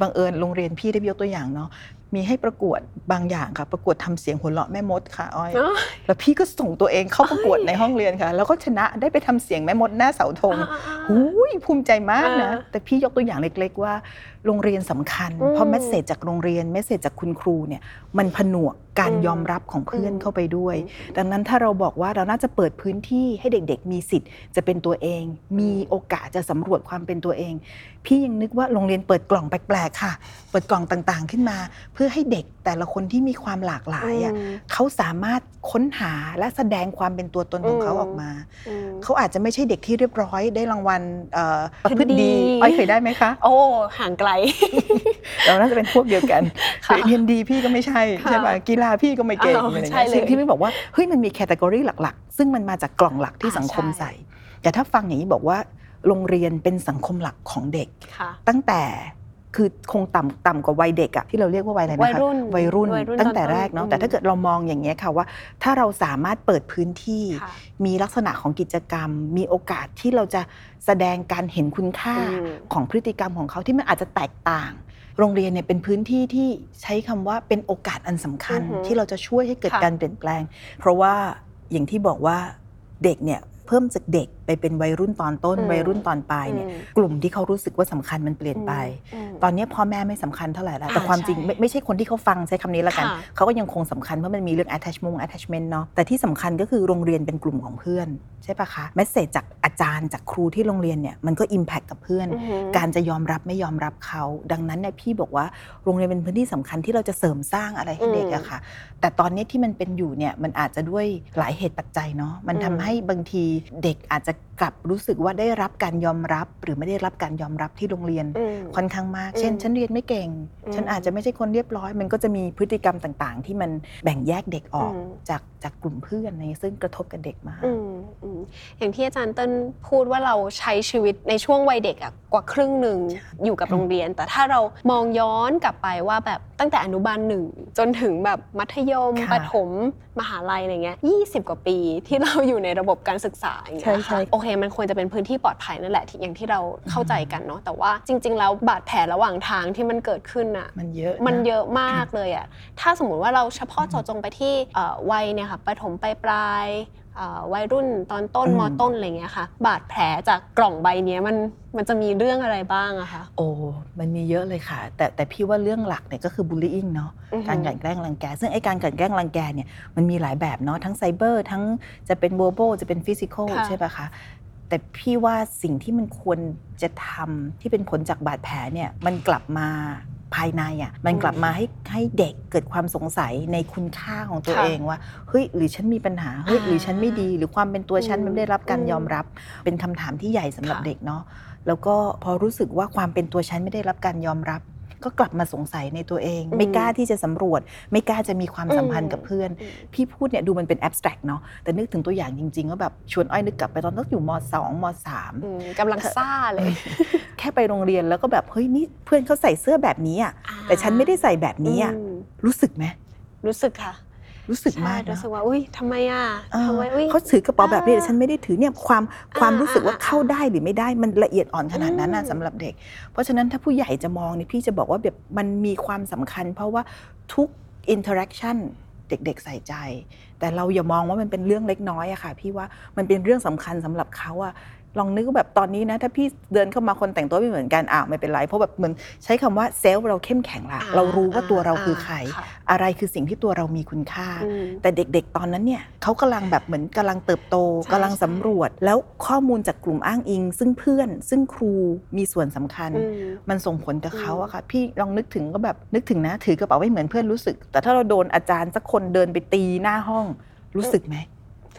บังเอิญโรงเรียนพี่ได้ยกตัวอย่างเนาะ มีให้ประกวดบางอย่างค่ะ ประกวดทำเสียงหัวเราะแม่มดค่ะอ้อยเนอะแล้วพี่ก็ส่งตัวเองเข้าประกวดในห้องเรียนค่ะ แล้วก็ชนะได้ไปทำเสียงแม่มดหน้าเสาธงหูยภูมิใจมากนะอ่าแต่พี่ยกตัวอย่างเล็ก ๆ ว่าโรงเรียนสำคัญอืมเพราะเมสเซจจากโรงเรียนเมสเซจจากคุณครูเนี่ยมันผนวกการอืมยอมรับของเพื่อนอืมเข้าไปด้วย ดังนั้นถ้าเราบอกว่าเราน่าจะเปิดพื้นที่ให้เด็กๆ มีสิทธิ์จะเป็นตัวเอง มีโอกาสจะสำรวจความเป็นตัวเอง พี่ยังนึกว่าโรงเรียนเปิดกล่องแปลกๆค่ะ เปิดกล่องต่างๆขึ้นมา เพื่อให้เด็กแต่ละคนที่มีความหลากหลายอะอืมเขาสามารถค้นหาและแสดงความเป็นตัวตนของเขาอืมออกมาอืมเขาอาจจะไม่ใช่เด็กที่เรียบร้อยได้รางวัลเอ่อประพฤติดีดีอ้อยเคยได้ไหมคะ โอ้ห่างไกลเราน่าจะเป็นพวกเดียวกันค่ะเรียนดีพี่ก็ไม่ใช่ค่ะใช่ปะกีฬาพี่ก็ไม่เก่งอ้าวอะไรอย่างใช่เงี้ยเลยสิ่งที่ไม่บอกว่าเฮ้ยมันมีแคตตากรีหลักๆ ซึ่งมันมาจากกล่องหลักที่อ่าสังคมใช่ใส่ แต่ถ้าฟังอย่างนี้บอกว่าโรงเรียนเป็นสังคมหลักของเด็กค่ะตั้งแต่ คือคงต่ำต่ำกว่าวัยเด็กอะที่เราเรียกว่าวัยอะไรนะคะวัยรุ่นวัยรุ่นวัยรุ่นตั้งแต่ตอนต้นแรกเนาะอืมแต่ถ้าเกิดเรามองอย่างเงี้ยค่ะว่า ถ้าเราสามารถเปิดพื้นที่ค่ะมีลักษณะของกิจกรรม มีโอกาสที่เราจะแสดงการเห็นคุณค่าอืมของพฤติกรรมของเขาที่มันอาจจะแตกต่าง โรงเรียนเนี่ยเป็นพื้นที่ที่ใช้คำว่าเป็นโอกาสอันสำคัญอือหือที่เราจะช่วยให้เกิดค่ะการเปลี่ยนแปลง เพราะว่าอย่างที่บอกว่าเด็กเนี่ยเพิ่มจากเด็ก ไปเป็นวัยรุ่นตอนต้นอืมวัยรุ่นตอนปลายเนี่ยอืมกลุ่มที่เขารู้สึกว่าสำคัญมันเปลี่ยนไปอืมตอนนี้พ่อแม่ไม่สำคัญเท่าไหร่แล้วแต่อ่าความจริงใช่ไม่ไม่ใช่คนที่เขาฟังใช้คำนี้แล้วกันค่ะเขาก็ยังคงสำคัญเพราะมันมีเรื่อง attachment attachment เนาะแต่ที่สำคัญก็คือโรงเรียนเป็นกลุ่มของเพื่อน ใช่ปะคะเมสเซจจากอาจารย์จากครูที่โรงเรียนเนี่ยมันก็ impact กับเพื่อนอือหือการจะยอมรับไม่ยอมรับเขา ดังนั้นเนี่ยพี่บอกว่าโรงเรียนเป็นพื้นที่สำคัญที่เราจะเสริมสร้างอะไรให้เด็กอืมอะค่ะ แต่ตอนนี้ที่มันเป็นอยู่เนี่ยมันอาจจะด้วยหลายเหตุปัจจัยเนาะมันทำอืมให้บางทีเด็กอาจจะกลับรู้สึกว่าได้รับการยอมรับ หรือไม่ได้รับการยอมรับที่โรงเรียนอืมค่อนข้างมาก เช่นอืมฉันเรียนไม่เก่งอืมฉันอาจจะไม่ใช่คนเรียบร้อย มันก็จะมีพฤติกรรมต่าง ๆ ที่มันแบ่งแยกเด็กออกอืมจากจากกลุ่มเพื่อนในซึ่งกระทบกับเด็กมากอืมอืมอย่างที่อาจารย์เติ้ลพูดว่าเราใช้ชีวิตในช่วงวัยเด็กอะกว่าครึ่งหนึ่งอยู่กับโรงเรียน แต่ถ้าเรามองย้อนกลับไปว่าแบบตั้งแต่อนุบาลหนึ่งจนถึงแบบมัธยมค่ะประถม มหาลัยอะไรเงี้ยยี่สิบกว่าปีที่เราอยู่ในระบบการศึกษาอย่างเงี้ยใช่ใช่ค่ะโอเค มันควรจะเป็นพื้นที่ปลอดภัยนั่นแหละที่อย่างที่เราเข้าใจกันเนาะแต่ว่าจริง ๆ แล้วบาดแผลระหว่างทางที่มันเกิดขึ้นอะมันเยอะมันนะเยอะมากเลยอะถ้าสมมุติว่าเราเฉพาะเจาะจงไปที่เอ่อวัยเนี่ยค่ะประถมปลายปลายๆเอ่อ วัยรุ่นตอนต้นอืมมต้นอะไรเงี้ยค่ะ บาดแผลจากกล่องใบเนี้ยมันมันจะมีเรื่องอะไรบ้างอะคะโอ้มันมีเยอะเลยค่ะ แต่แต่พี่ว่าเรื่องหลักเนี่ยก็คือ bullying เนาะอือหือการกลั่นแกล้งรังแก ซึ่งไอ้การกลั่นแกล้งรังแกเนี่ยมันมีหลายแบบเนาะทั้งไซเบอร์ทั้งจะเป็น verbal จะเป็น physical ค่ะใช่ปะคะ แต่พี่ว่าสิ่งที่มันควรจะทำที่เป็นผลจากบาดแผลเนี่ยมันกลับมาภายในอะมันกลับมาให้ให้เด็กเกิดความสงสัยในคุณค่าของตัวค่ะเองว่าเฮ้ยหรือฉันมีปัญหาเฮ้ยอ่าหรือฉันไม่ดี หรือความเป็นตัวฉันอืมมันไม่ได้รับการอืมยอมรับ เป็นคำถามที่ใหญ่สำหรับค่ะเด็กเนาะแล้วก็พอรู้สึกว่าความเป็นตัวฉันไม่ได้รับการยอมรับ ก็กลับมาสงสัยในตัวเองอืมไม่กล้าที่จะสำรวจ ไม่กล้าจะมีความสัมพันธ์กับเพื่อนอืมพี่พูดเนี่ยดูมันเป็น abstract เนาะแต่นึกถึงตัวอย่างจริงๆว่าแบบชวนอ้อยนึกกลับไปตอนต้องอยู่ม2ม3อืมกำลังซ่าเลย แค่ไปโรงเรียนแล้วก็แบบเฮ้ยนี่เพื่อนเขาใส่เสื้อแบบนี้อะแต่ฉันไม่ได้ใส่แบบนี้อะอืมรู้สึกไหมรู้สึกค่ะ รู้สึกใช่มากรู้เนาะสึกว่าอุ้ยทำไมอะเออทำไมอุ้ยเขาถือกระเป๋าแบบนี้อ่าแต่ฉันไม่ได้ถือเนี่ยความความอ่ารู้สึกว่าอ่าเข้าได้หรือไม่ได้มันละเอียดอ่อนขนาดนั้นนะอืมสำหรับเด็ก เพราะฉะนั้นถ้าผู้ใหญ่จะมองเนี่ยพี่จะบอกว่าแบบมันมีความสำคัญ เพราะว่าทุก interaction เด็กๆใส่ใจ แต่เราอย่ามองว่ามันเป็นเรื่องเล็กน้อยอะค่ะ พี่ว่ามันเป็นเรื่องสำคัญสำหรับเขาอะ ลองนึกว่าแบบตอนนี้นะ ถ้าพี่เดินเข้ามาคนแต่งตัวไม่เหมือนกันอ้าวไม่เป็นไร เพราะแบบเหมือนใช้คำว่าเซลล์เราเข้มแข็งละอ่าเรารู้ว่าตัวเราคือใครค่ะอะไรคือสิ่งที่ตัวเรามีคุณค่าอืมแต่เด็กๆ ตอนนั้นเนี่ยเขากำลังแบบเหมือนกำลังเติบโตใช่กำลังสำรวจ แล้วข้อมูลจากกลุ่มอ้างอิง ซึ่งเพื่อน ซึ่งครูมีส่วนสำคัญอืมมันส่งผลกับเขาอืมอะค่ะพี่ลองนึกถึงก็แบบนึกถึงนะ ถือกระเป๋าไว้เหมือนเพื่อนรู้สึก แต่ถ้าเราโดนอาจารย์สักคนเดินไปตีหน้าห้องรู้สึกไหม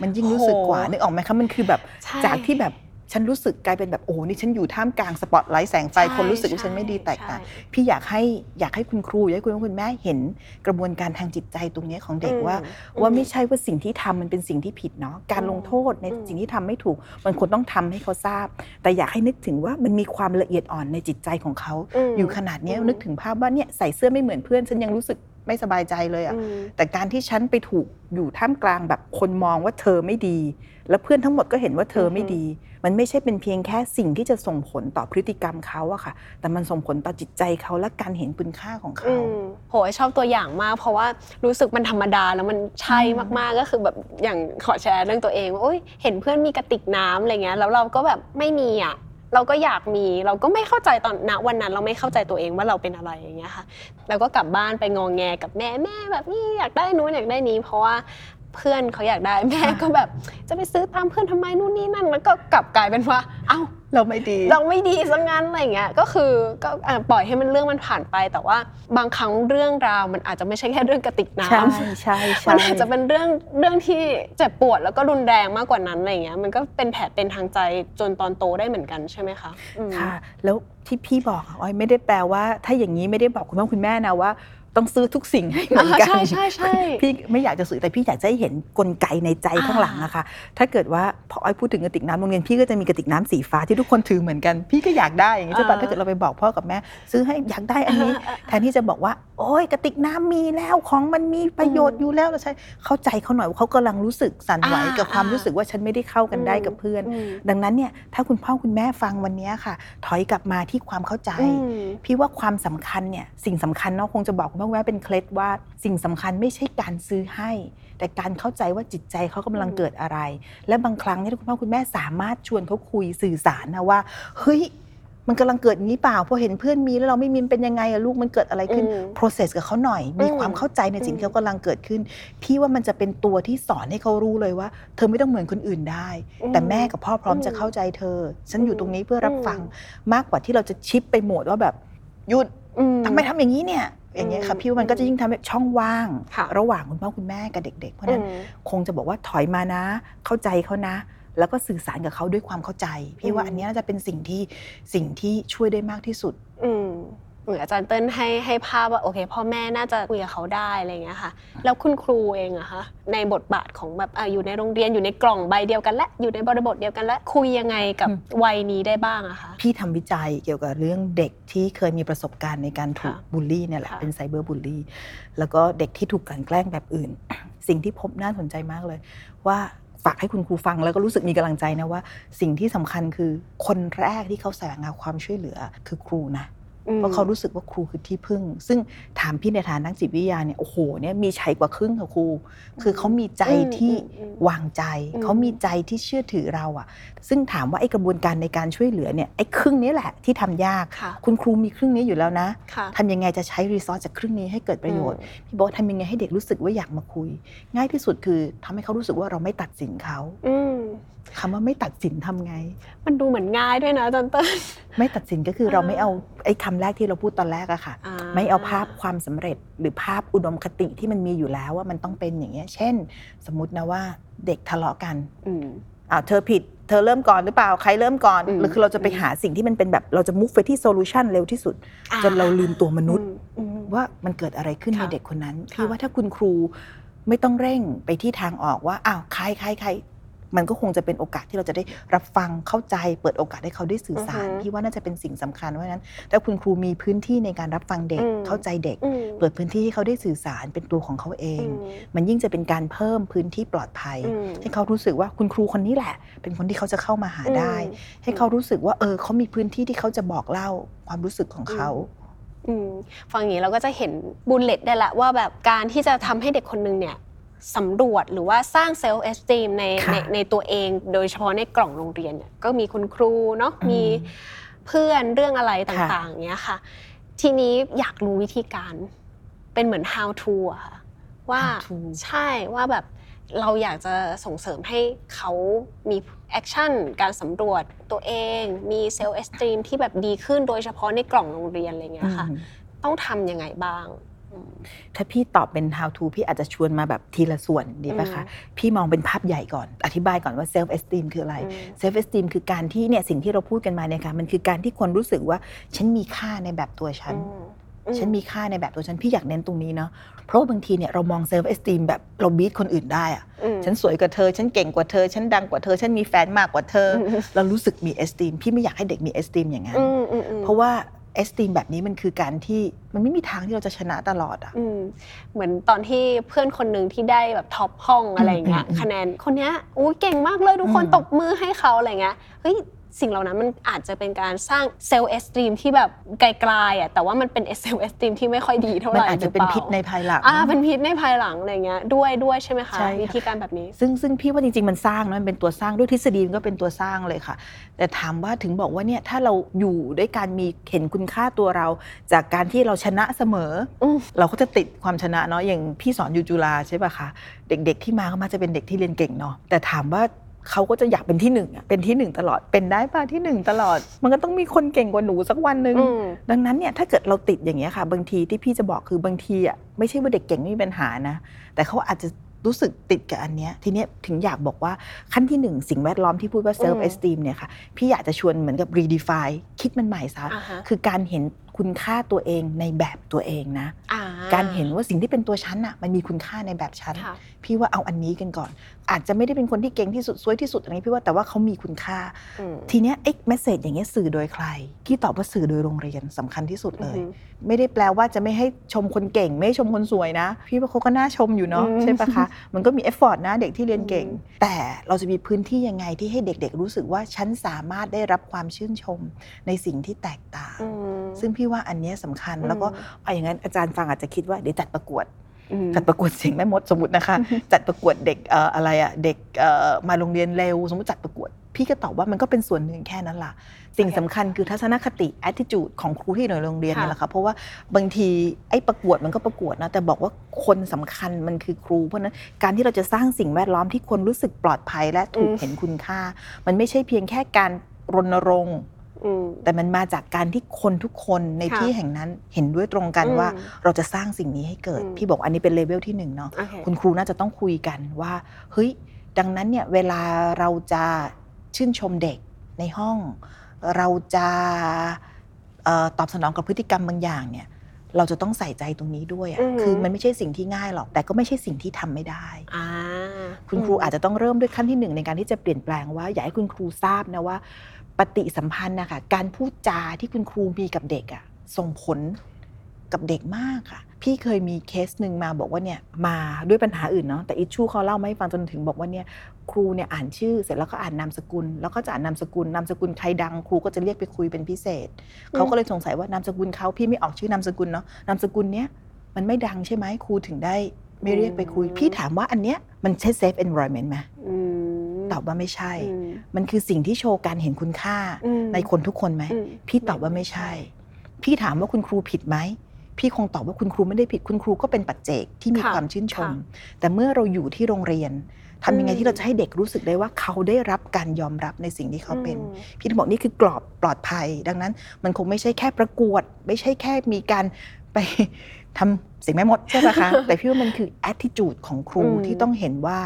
มันยิ่งรู้สึกกว่านึกออกไหมคะมันคือแบบใช่จากที่แบบ ฉันรู้สึกกลายเป็นแบบโอ้นี่ฉันอยู่ท่ามกลางสปอตไลท์แสงไฟคนรู้สึกว่าฉันไม่ดีแตกต่างใช่ พี่อยากให้อยากให้คุณครูอยากให้คุณพ่อคุณแม่เห็นกระบวนการทางจิตใจตรงนี้ของเด็กอืมว่า อืมว่าไม่ใช่ว่าสิ่งที่ทำมันเป็นสิ่งที่ผิดเนาะการอืมลงโทษในอืม สิ่งที่ทำไม่ถูก มันควรต้องทำให้เขาทราบ แต่อยากให้นึกถึงว่ามันมีความละเอียดอ่อนในจิตใจของเขา ม อยู่ขนาดเนี้ยอืม นึกถึงภาพว่าเนี่ยใส่เสื้อไม่เหมือนเพื่อนฉันยังรู้สึกไม่สบายใจเลยอะอืม แต่การที่ฉันไปถูกอยู่ท่ามกลางแบบคนมองว่าเธอไม่ดี แล้วเพื่อนทั้งหมดก็เห็นว่าเธอไม่ดี มันไม่ใช่เป็นเพียงแค่สิ่งที่จะส่งผลต่อพฤติกรรมเขาอะค่ะ แต่มันส่งผลต่อจิตใจเขาและการเห็นคุณค่าของอืเขามโหยชอบตัวอย่างมาก เพราะว่ารู้สึกมันธรรมดาแล้วมันใช่อืมมากๆก็คือแบบอย่างขอแชร์เรื่องตัวเองว่าโอ๊ยเห็นเพื่อนมีกระติกน้ำอะไรเงี้ยแล้วเราก็แบบไม่มีอะเราก็อยากมีเราก็ไม่เข้าใจตอนณวันนั้น เราไม่เข้าใจตัวเองว่าเราเป็นอะไรอย่างเงี้ยค่ะแล้วก็กลับบ้านไปงองแงกับแม่แม่แบบนี่อยากได้นู้นอยากได้นี้ เพราะว่า เพื่อนเขาอยากได้แม่ก็แบบ จะไปซื้อตามเพื่อนทำไมนู่นนี่นั่นแล้วก็กลับกลายเป็นว่า เอ้าเราไม่ดี เราไม่ดีซะงั้นอะไรเงี้ยก็คือก็เอ่อปล่อยให้มันเรื่องมันผ่านไป แต่ว่าบางครั้งเรื่องราวมันอาจจะไม่ใช่แค่เรื่องกระติกน้ใช่ำใช่ใช่มันอาจจะเป็นเรื่องเรื่องที่เจ็บปวดแล้วก็รุนแรงมากกว่านั้นอะไรเงี้ยมันก็เป็นแผลเป็นทางใจจนตอนโตได้เหมือนกันใช่ไหมคะอืมค่ะ แล้วที่พี่บอกอะออยไม่ได้แปลว่า ถ้าอย่างนี้ไม่ได้บอกคุณพ่อคุณแม่นะว่า ต้องซื้อทุกสิ่งให้เหมือนกันอ่าใช่ใช่ใช่พี่ไม่อยากจะสื่อแต่พี่อยากจะให้เห็นกลไกในใจอ่าข้างหลังอะค่ะถ้าเกิดว่าพออ้อยพูดถึงกระติกน้ำโรงเรียนพี่ก็จะมีกระติกน้ำสีฟ้าที่ทุกคนถือเหมือนกัน พี่ก็อยากได้อย่างนี้ใช่ปะถ้าเกิดเราไปบอกพ่อกับแม่ ซื้อให้อยากได้อันนี้ แทนที่จะบอกว่า โอ้ยกระติกน้ำมีแล้วของมันมีประโยชน์อยู่แล้วเราใช้เข้าใจเขาหน่อยว่าเขากำลังรู้สึกสั่นไหวอ่ากับความอ่ารู้รู้สึกว่าฉันไม่ได้เข้ากันได้กับเพื่อนอืมดังนั้นเนี่ยถ้าคุณพ่อคุณแม่ฟังวันนี้ค่ะ ถอยกลับมาที่ความเข้าใจอืมพี่ว่าความสำคัญเนี่ยสิ่งสำคัญเนาะคงจะบอกคุณพ่อคุณแม่เป็นเคล็ดว่าสิ่งสำคัญไม่ใช่การซื้อให้ แต่การเข้าใจว่าจิตใจเขากำลังอืมเกิดอะไร และบางครั้งเนี่ยคุณพ่อคุณแม่สามารถชวนเขาคุยสื่อสารนะว่าเฮ้ยมันกำลังเกิดอย่างนี้เปล่าพอเห็นเพื่อนมีแล้วเราไม่มีมันเป็นยังไงอะลูกมันเกิดอะไรขึ้นอืม process กับเขาหน่อย มีอืมความเข้าใจในสิ่งอืมที่เขากำลังเกิดขึ้น พี่ว่ามันจะเป็นตัวที่สอนให้เขารู้เลยว่า เธอไม่ต้องเหมือนคนอื่นได้ แต่แม่กับพ่อพร้อมจะเข้าใจเธอ ฉันอยู่ตรงนี้เพื่อรับฟังมากกว่าที่เราจะชิปไปโหมดว่าแบบหยุดอืทำไมทำอย่างนี้เนี่ย อย่างเงี้ยค่ะอืมพี่ว่ามันก็จะยิ่งทำให้ช่องว่าง ค่ะระหว่างคุณพ่อคุณแม่กับเด็ก ๆ เพราะฉะนั้นอืมคงจะบอกว่าถอยมานะ เข้าใจเขานะ แล้วก็สื่อสารกับเขาด้วยความเข้าใจ พี่ว่าอืม อันเนี้ยน่าจะเป็นสิ่งที่สิ่งที่ช่วยได้มากที่สุด อืมเห มือนอาจารย์เติ้ลให้ให้ภาพว่าโอเคพ่อแม่น่าจะคุยกับเขาได้อะไรอย่างเงี้ยค่ะ แล้วคุณครูเองอะคะในบทบาทของแบบอะอยู่ในโรงเรียนอยู่ในกล่องใบเดียวกันและอยู่ในบริบทเดียวกันและคุยยังไงกับอืมวัยนี้ได้บ้างอะคะพี่ทำวิจัยเกี่ยวกับเรื่องเด็กที่เคยมีประสบการณ์ในการถูกค่ะบูลลี่เนี่ยแหละค่ะเป็นไซเบอร์บูลลี่แล้วก็เด็กที่ถูกกลั่นแกล้งแบบอื่น สิ่งที่พบน่าสนใจมากเลย ว่าฝากให้คุณครูฟังแล้วก็รู้สึกมีกำลังใจนะว่า สิ่งที่สำคัญคือคนแรกที่เขาแสวงหาความช่วยเหลือคือครูนะอืม เพราะเขารู้สึกว่าครูคือที่พึ่ง ซึ่งถามพี่ในฐานะนักจิตวิทยาเนี่ยโอ้โหเนี่ยมีชัยกว่าครึ่งค่ะครู คือเขามีใจที่อืมอืมอืมวางใจอืมเขามีใจที่เชื่อถือเราอะ ซึ่งถามว่าไอ้กระบวนการในการช่วยเหลือเนี่ยไอ้ครึ่งนี้แหละที่ทำยากค่ะคุณครูมีครึ่งนี้อยู่แล้วนะค่ะทำยังไงจะใช้รีซอสจากครึ่งนี้ให้เกิดประโยชน์พี่บอกว่าทำยังไงให้เด็กรู้สึกว่าอยากมาคุย ง่ายที่สุดคือทำให้เขารู้สึกว่าเราไม่ตัดสินเขาอืมคำว่าไม่ตัดสินทำไง มันดูเหมือนง่ายด้วยนะอาจารย์เติ้ลไม่ตัดสินก็คือเราอ่าไม่เอาไอ้คำแรกที่เราพูดตอนแรกอะค่ะอ่ไม่เอาภาพความสำเร็จหรือภาพอุดมคติที่มันมีอยู่แล้วว่ามันต้องเป็นอย่างเงี้ย เช่น สมมตินะว่าเด็กทะเลาะกันอืมอ้าวเธอผิด เธอเริ่มก่อนหรือเปล่าใครเริ่มก่อนอืมหรือคือเราจะไปหาสิ่งที่มันเป็นแบบเราจะมุ่งไปที่โซลูชันเร็วที่สุด จนเราลืมตัวมนุษย์อืมอืมว่ามันเกิดอะไรขึ้นค่ะในเด็กคนนั้นค่ะพี่ว่าถ้าคุณครูไม่ต้องเร่งไปที่ทางออกว่าอ้าวใครใครใคร มันก็คงจะเป็นโอกาสที่เราจะได้รับฟังเข้าใจ เปิดโอกาสให้เขาได้สื่อสารพี่ว่าน่าจะเป็นสิ่งสำคัญเพราะฉะนั้นถ้าคุณครูมีพื้นที่ในการรับฟังเด็กเข้าใจเด็กอืมเปิดพื้นที่ให้เขาได้สื่อสารเป็นตัวของเขาเองอืมมันยิ่งจะเป็นการเพิ่มพื้นที่ปลอดภัยอืมให้เขารู้สึกว่าคุณครูคนนี้แหละ เป็นคนที่เขาจะเข้ามาหาได้อืมให้เขารู้สึกว่าเออเขามีพื้นที่ที่เขาจะบอกเล่าความรู้สึกของเขาอืมฟังอย่างนี้เราก็จะเห็นบุลเลตได้ละว่าแบบการที่จะทำให้เด็กคนนึงเนี่ย สำรวจหรือว่าสร้าง self-esteem ในค่ะในในตัวเอง โดยเฉพาะในกล่องโรงเรียนเนี่ยก็มีคุณครูเนาะอืมมีเพื่อนเรื่องอะไรต่างๆค่ะอย่างเงี้ยค่ะ ทีนี้อยากรู้วิธีการเป็นเหมือน how to อะค่ะว่า How to ใช่ว่าแบบเราอยากจะส่งเสริมให้เขามี action การสำรวจตัวเอง มี self-esteem ที่แบบดีขึ้นโดยเฉพาะในกล่องโรงเรียนอะไรเงี้ยค่ะอืมต้องทำยังไงบ้างอืม ถ้าพี่ตอบเป็น how to พี่อาจจะชวนมาแบบทีละส่วนดีปะคะ พี่มองเป็นภาพใหญ่ก่อน อธิบายก่อนว่า self esteem คืออะไรอืม self esteem คือการที่เนี่ยสิ่งที่เราพูดกันมาเนี่ยค่ะมันคือการที่คนรู้สึกว่าฉันมีค่าในแบบตัวฉันอืมอืฉันมีค่าในแบบตัวฉัน พี่อยากเน้นตรงนี้เนาะเพราะว่าบางทีเนี่ยเรามอง self esteem แบบเราบีทคนอื่นได้อะอืมฉันสวยกว่าเธอ ฉันเก่งกว่าเธอ ฉันดังกว่าเธอ ฉันมีแฟนมากกว่าเธออมเรารู้สึกมี esteem พี่ไม่อยากให้เด็กมี esteem อย่างนั้นอืมอืมอืมเพราะว่า esteem แบบนี้มันคือการที่มันไม่มีทางที่เราจะชนะตลอดอะอืมเหมือนตอนที่เพื่อนคนหนึ่งที่ได้แบบ top ห้องอะไรอย่างเงี้ยอืมอืมคะแนนคนเนี้ยอู้เก่งมากเลยทุกคนอืมตบมือให้เขาอะไรเงี้ยเฮ้ย สิ่งเหล่านั้นมันอาจจะเป็นการสร้าง self-esteem ที่แบบไกลๆอะแต่ว่ามันเป็น self-esteem ที่ไม่ค่อยดีเท่าไหมันร่อาจจะเป็นหรืพิษในภายหลังอ่าเป็นพิษในภายหลังอะไรเงี้ยด้วยด้วยใช่ไหมคะใช่ค่ะวิธีการแบบนี้ ซึ่งซึ่งพี่ว่าจริงๆมันสร้างนะมันเป็นตัวสร้างด้วยทฤษฎีมันก็เป็นตัวสร้างเลยค่ะ แต่ถามว่าถึงบอกว่าเนี่ยถ้าเราอยู่ด้วยการมีเห็นคุณค่าตัวเรา จากการที่เราชนะเสมออมเราก็จะติดความชนะเนาะอย่างพี่สอนอยู่จุฬาใช่ป่ะคะเด็ก ๆ ที่มาก็มาจะเป็นเด็กที่เรียนเก่งเนาะแต่ถามว่า เขาก็จะอยากเป็นที่หนึ่งอะเป็นที่หนึ่งตลอด เป็นได้ป่ะที่หนึ่งตลอด มันก็ต้องมีคนเก่งกว่าหนูสักวันหนึ่งอืมดังนั้นเนี่ยถ้าเกิดเราติดอย่างเงี้ยค่ะ บางทีที่พี่จะบอกคือบางทีอะไม่ใช่ว่าเด็กเก่งไม่มีปัญหานะ แต่เขาอาจจะรู้สึกติดกับอันเนี้ยทีเนี้ยถึงอยากบอกว่าขั้นที่หนึ่งสิ่งแวดล้อมที่พูดว่า self esteem เนี่ยค่ะ พี่อยากจะชวนเหมือนกับ redefine คิดมันใหม่ซะอ่าฮะคือการเห็นคุณค่าตัวเองในแบบตัวเองนะอ่การเห็นว่าสิ่งที่เป็นตัวฉันอะมันมีคุณค่าในแบบฉันค่ะพี่ว่าเอาอันนี้กันก่อน อาจจะไม่ได้เป็นคนที่เก่งที่สุดสวยที่สุดอะไรนี้พี่ว่าแต่ว่าเขามีคุณค่าอืมทีเนี้ยไอ้เมสเซจอย่างเงี้ยสื่อโดยใครพี่ตอบว่าสื่อโดยโรงเรียนสำคัญที่สุดเลยอือฮึไม่ได้แปลว่าจะไม่ให้ชมคนเก่ง ไม่ให้ชมคนสวยนะ พี่ว่าเขาก็น่าชมอยู่เนาะอืมใช่ปะคะมันก็มีเอฟฟอร์ตนะเด็กที่เรียนเก่งอืมแต่เราจะมีพื้นที่ยังไงที่ให้เด็ก ๆ รู้สึกว่าฉันสามารถได้รับความชื่นชมในสิ่งที่แตกต่างอืมซึ่งพี่ว่าอันเนี้ยสำคัญแล้วก็อืมเอาอย่างนั้นอาจารย์ฟังอาจจะคิดว่าเดี๋ยวจัดประกวดอืม จัดประกวดเสียงแม่มดสมมตินะคะ จัดประกวดเด็กเอ่ออะไรอะเด็กเอ่อมาโรงเรียนเร็ว สมมติจัดประกวด พี่ก็ตอบว่ามันก็เป็นส่วนหนึ่งแค่นั้นล่ะ สิ่งโอเคสำคัญคือทัศนคติ attitude ของครูที่อยู่ในโรงเรียนค่ะนี่แหละค่ะเพราะว่าบางทีไอ้ประกวดมันก็ประกวดนะแต่บอกว่าคนสำคัญมันคือครู เพราะฉะนั้นการที่เราจะสร้างสิ่งแวดล้อมที่คนรู้สึกปลอดภัยและถูกเห็นคุณค่า มันไม่ใช่เพียงแค่การรณรงค์อืม แต่มันมาจากการที่คนทุกคนในค่ะที่แห่งนั้นเห็นด้วยตรงกันอืมว่าเราจะสร้างสิ่งนี้ให้เกิดอืมพี่บอกอันนี้เป็นเลเวลที่หนึ่งเนาะโอเคคุณครูน่าจะต้องคุยกันว่าเฮ้ยดังนั้นเนี่ยเวลาเราจะชื่นชมเด็กในห้อง เราจะเอ่อตอบสนองกับพฤติกรรมบางอย่างเนี่ยเราจะต้องใส่ใจตรงนี้ด้วยอะอือหือคือมันไม่ใช่สิ่งที่ง่ายหรอก แต่ก็ไม่ใช่สิ่งที่ทำไม่ได้อ่าคุณครูอาจจะต้องเริ่มด้วยขั้นที่หนึ่งในการที่จะเปลี่ยนแปลงว่า อยากให้คุณครูทราบนะว่า ปฏิสัมพันธ์นะคะการพูดจาที่คุณครูมีกับเด็กอะส่งผลกับเด็กมากค่ะ พี่เคยมีเคสหนึ่งมาบอกว่าเนี่ยมาด้วยปัญหาอื่นเนาะแต่อิชชูเขาเล่ามาให้ฟังจนถึงบอกว่าเนี่ยครูเนี่ยอ่านชื่อเสร็จแล้วก็อ่านนามสกุล แล้วก็จะอ่านนามสกุลนามสกุลใครดังครูก็จะเรียกไปคุยเป็นพิเศษเขาก็เลยสงสัยว่านามสกุลเขาพี่ไม่ออกชื่อนามสกุลเนาะนามสกุลเนี้ยมันไม่ดังใช่ไหมครูถึงได้ไม่เรียกไปคุย พี่ถามว่าอันเนี้ยมันใช่ safe environment ไหมอืม ตอบว่าไม่ใช่อืมมันคือสิ่งที่โชว์การเห็นคุณค่าอืมในคนทุกคนไหมอืมพี่ตอบว่าไม่ใช่ พี่ถามว่าคุณครูผิดไหมพี่คงตอบว่าคุณครูไม่ได้ผิดคุณครูก็เป็นปัจเจกที่มีค่ะความชื่นชมค่ะแต่เมื่อเราอยู่ที่โรงเรียนทำยังไงอืมที่เราจะให้เด็กรู้สึกได้ว่าเขาได้รับการยอมรับในสิ่งที่เขาเป็นอืมพี่ถึงบอกนี่คือกรอบปลอดภัย ดังนั้นมันคงไม่ใช่แค่ประกวด ไม่ใช่แค่มีการไปทำ สิ่งไม่หมดใช่ไหมคะ แต่พี่ว่ามันคือ attitude ของครูอืมที่ต้องเห็นว่า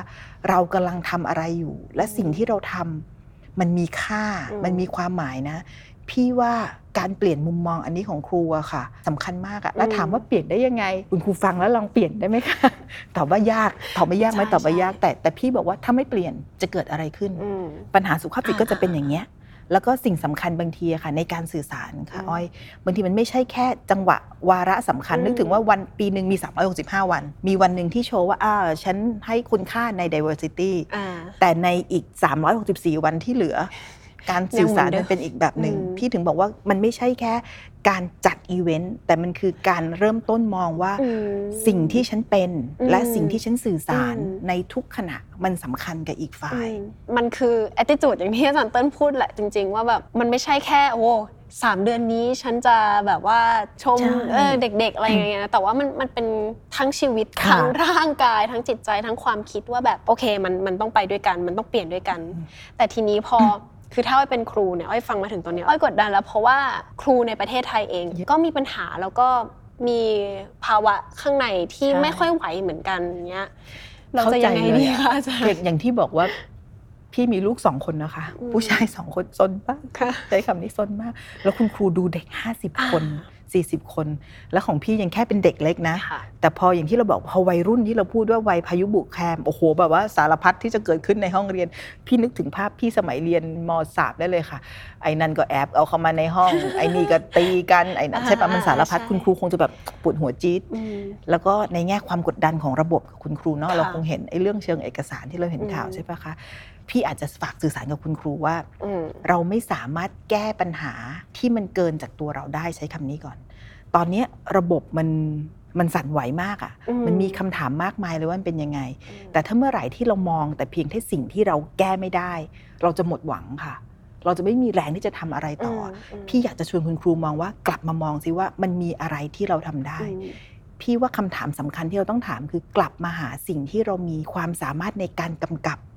เรากำลังทำอะไรอยู่ และสิ่งที่เราทำมันมีค่าอืมมันมีความหมายนะ พี่ว่าการเปลี่ยนมุมมองอันนี้ของครูอะค่ะสำคัญมากอะแล้วถามว่าเปลี่ยนได้ยังไง คุณครูฟังแล้วลองเปลี่ยนได้ไหมคะตอบว่ายากตอบไม่ยากไหมใช่ตอบว่ายากใช่แต่แต่พี่บอกว่าถ้าไม่เปลี่ยนจะเกิดอะไรขึ้นอืมปัญหาสุขภาพจิตอ่าก็จะเป็นอย่างเงี้ย แล้วก็สิ่งสำคัญบางทีอะค่ะในการสื่อสารค่ะอืมอ้อย บางทีมันไม่ใช่แค่จังหวะวาระสำคัญอืมนึกถึงว่าวันปีหนึ่งมี 365 วัน มีวันหนึ่งที่โชว์ว่าอ่าฉันให้คุณค่าใน diversity อ่าแต่ในอีก 364 วันที่เหลือ การสื่อสารยังเหมือนเดิมมันเป็นอีกแบบหนึ่งอืมพี่ถึงบอกว่ามันไม่ใช่แค่ การจัดอีเวนต์แต่มันคือการเริ่มต้นมองว่าอืมสิ่งที่ฉันเป็นอืมและสิ่งที่ฉันสื่อสารอืมในทุกขณะมันสำคัญกับอีกฝ่ายอืมมันคือ attitude อย่างที่อาจารย์เติ้ลพูดแหละจริง ๆ ว่าแบบมันไม่ใช่แค่โอ้สามเดือนนี้ฉันจะแบบว่าชมใช่เออเด็กๆ อะไรอย่างเงี้ยนะแต่ว่ามันมันเป็นทั้งชีวิตค่ะทั้งร่างกายทั้งจิตใจทั้งความคิดว่าแบบโอเคมันมันต้องไปด้วยกันมันต้องเปลี่ยนด้วยกัน แต่ทีนี้พอ คือถ้าอ้อยเป็นครูเนี่ยอ้อยฟังมาถึงตรงเนี้ยอ้อยกดดันแล้วเพราะว่าครูในประเทศไทยเองเยอะก็มีปัญหาแล้วก็มีภาวะข้างในที่ใช่ไม่ค่อยไหวเหมือนกันเนี้ยเราจะยังไงดีคะอาจารอย่างย์อย่างที่บอกว่าพี่มีลูกสองคนนะคะอืมผู้ชายสองคนซนมากค่ะใช้คำนี้ซนมาก แล้วคุณครูดูเด็กห้าสิบคน 40 คน แล้วของพี่ยังแค่เป็นเด็กเล็กนะค่ะแต่พออย่างที่เราบอกพอวัยรุ่นที่เราพูดว่าวัยพายุบุกแคมโอ้โหแบบว่าสารพัดที่จะเกิดขึ้นในห้องเรียน พี่นึกถึงภาพพี่สมัยเรียนมสามได้เลยค่ะ ไอ้นั่นก็แอบเอาเข้ามาในห้อง ไอ้นี่ก็ตีกันไอ้นั่นใช่ปะมันสารพัดใช่คุณครูคงจะแบบปวดหัวจี๊ดอืมแล้วก็ในแง่ความกดดันของระบบกับคุณครูเนาะค่ะเราคงเห็นไอ้เรื่องเชิงเอกสารที่เราเห็นข่าวอืมใช่ปะคะ พี่อาจจะฝากสื่อสารกับคุณครูว่าอืมเราไม่สามารถแก้ปัญหาที่มันเกินจากตัวเราได้ใช้คำนี้ก่อน ตอนเนี้ยระบบมันมันสั่นไหวมากอะ่ะอืมมันมีคำถามมากมายเลยว่ามันเป็นยังไง แต่ถ้าเมื่อไหร่ที่เรามองแต่เพียงแค่สิ่งที่เราแก้ไม่ได้ เราจะหมดหวังค่ะ เราจะไม่มีแรงที่จะทำอะไรต่ออมพี่อยากจะชวนคุณครูมองว่ากลับมามองซิว่ามันมีอะไรที่เราทำได้อืมพี่ว่าคำถามสำคัญที่เราต้องถามคือกลับมาหาสิ่งที่เรามีความสามารถในการกำกับอืม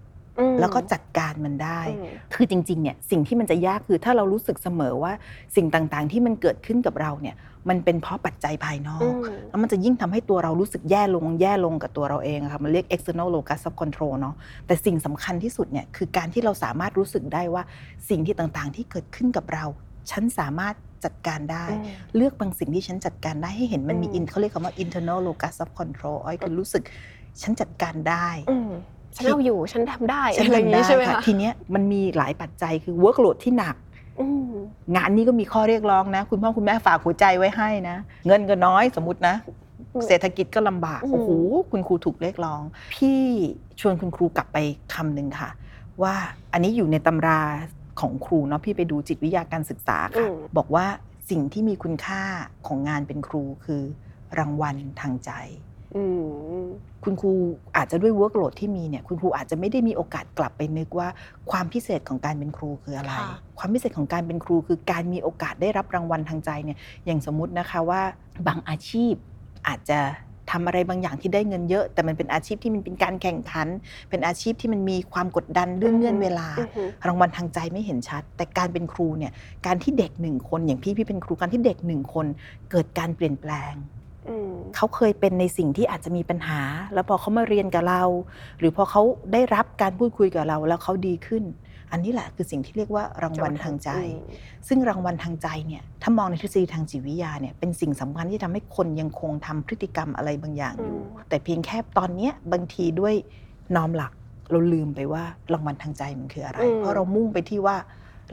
แล้วก็จัดการมันได้อืมคือจริงๆเนี่ยสิ่งที่มันจะยากคือถ้าเรารู้สึกเสมอว่าสิ่งต่างๆที่มันเกิดขึ้นกับเราเนี่ยมันเป็นเพราะปัจจัยภายนออืกมแล้วมันจะยิ่งทำให้ตัวเรารู้สึกแย่ลงแย่ลงกับตัวเราเองอะค่ะมันเรียก external locus of control เนาะแต่สิ่งสำคัญที่สุดเนี่ยคือการที่เราสามารถรู้สึกได้ว่าสิ่งที่ต่างๆที่เกิดขึ้นกับเรา ฉันสามารถจัดการได้อืมเลือกบางสิ่งที่ฉันจัดการได้ให้เห็นมันมีอืม in เขาเรียกคำว่า internal locus of control อ้อยคือรู้สึกฉันจัดการได้อืม ฉันเอาอยู่ฉันทำได้ฉันอะไรอย่างทำได้นี้ใช่ไหมค่ะคะทีเนี้ยมันมีหลายปัจจัยคือ workload ที่หนักอืมงานนี้ก็มีข้อเรียกร้องนะ คุณพ่อคุณแม่ฝากหัวใจไว้ให้นะ เงินก็น้อยสมมตินะอืมเศรษฐกิจก็ลำบากอืมโอ้โหคุณครูถูกเรียกร้อง พี่ชวนคุณครูกลับไปคำหนึ่งค่ะ ว่าอันนี้อยู่ในตำราของครูเนาะพี่ไปดูจิตวิทยาการศึกษาค่ะ บอกว่าสิ่งที่มีคุณค่าของงานเป็นครูคือรางวัลทางใจอืม คุณครูอาจจะด้วย workload ที่มีเนี่ยคุณครูอาจจะไม่ได้มีโอกาสกลับไปนึกว่าความพิเศษของการเป็นครูคืออะไรค่ะความพิเศษของการเป็นครูคือการมีโอกาสได้รับรางวัลทางใจเนี่ยอย่างสมมุตินะคะว่าบางอาชีพอาจจะทำอะไรบางอย่างที่ได้เงินเยอะ แต่มันเป็นอาชีพที่มันเป็นการแข่งขัน เป็นอาชีพที่มันมีความกดดันเรื่องเงื่อนเวลาอือหือรางวัลทางใจไม่เห็นชัด แต่การเป็นครูเนี่ยการที่เด็กหนึ่งคนอย่างพี่พี่เป็นครูการที่เด็กหนึ่งคน เกิดการเปลี่ยนแปลงอืม เขาเคยเป็นในสิ่งที่อาจจะมีปัญหา แล้วพอเขามาเรียนกับเรา หรือพอเขาได้รับการพูดคุยกับเรา แล้วเขาดีขึ้น อันนี้แหละคือสิ่งที่เรียกว่ารางวัลทางใจ ซึ่งรางวัลทางใจเนี่ยถ้ามองในทฤษฎีทางจิตวิทยาเนี่ยเป็นสิ่งสำคัญที่ทำให้คนยังคงทำพฤติกรรมอะไรบางอย่างอยู่อืมแต่เพียงแค่ตอนเนี้ยบางทีด้วยนอมหลักเราลืมไปว่ารางวัลทางใจมันคืออะไรอืมเพราะเรามุ่งไปที่ว่า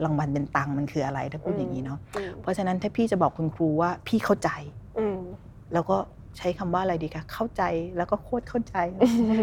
รางวัลเป็นตังค์มันคืออะไรถ้าพูดอย่างนี้เนาะอืมเพราะฉะนั้นถ้าพี่จะบอกคุณครูว่าพี่เข้าใจอืม แล้วก็ใช้คำว่าอะไรดีคะเข้าใจแล้วก็โคตรเข้าใจ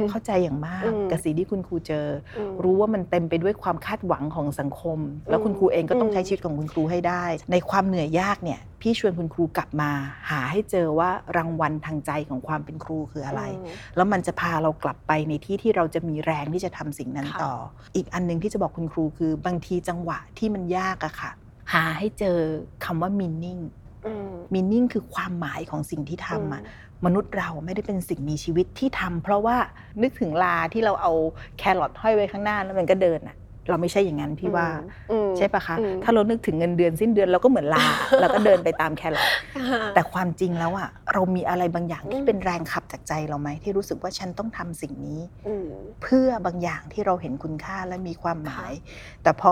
เข้าใจอย่างมากอืมกับสิ่งที่คุณครูเจออืมอรู้ว่ามันเต็มไปด้วยความคาดหวังของสังคม แล้วคุณครูเองก็ต้องอืมใช้ชีวิตของคุณครูให้ได้ ในความเหนื่อยยากเนี่ยพี่ชวนคุณครูกลับมา หาให้เจอว่ารางวัลทางใจของความเป็นครูคืออะไรมแล้วมันจะพาเรากลับไปในที่ที่เราจะมีแรงที่จะทำสิ่งนั้นค่ะต่อ อีกอันหนึงที่จะบอกคุณครูคือบางทีจังหวะที่มันยากอะค่ะ หาให้เจอคำว่า meaning อื ม meaning คือความหมายของสิ่งที่ทำอะมนุษย์เราไม่ได้เป็นสิ่งมีชีวิตที่ทำเพราะว่านึกถึงลาที่เราเอาแครอทห้อยไว้ข้างหน้าแล้วมันก็เดินอะ เราไม่ใช่อย่างนั้นพี่ว่าอืมใช่ปะคะอืมถ้าเรานึกถึงเงินเดือนสิ้นเดือนเราก็เหมือนลาเราก็เดินไปตามแครอทอ่าแต่ความจริงแล้วอะเรามีอะไรบางอย่างที่อืมเป็นแรงขับจากใจเราไหมที่รู้สึกว่าฉันต้องทำสิ่งนี้อืมเพื่อบางอย่างที่เราเห็นคุณค่าและมีความหมาย แต่พอ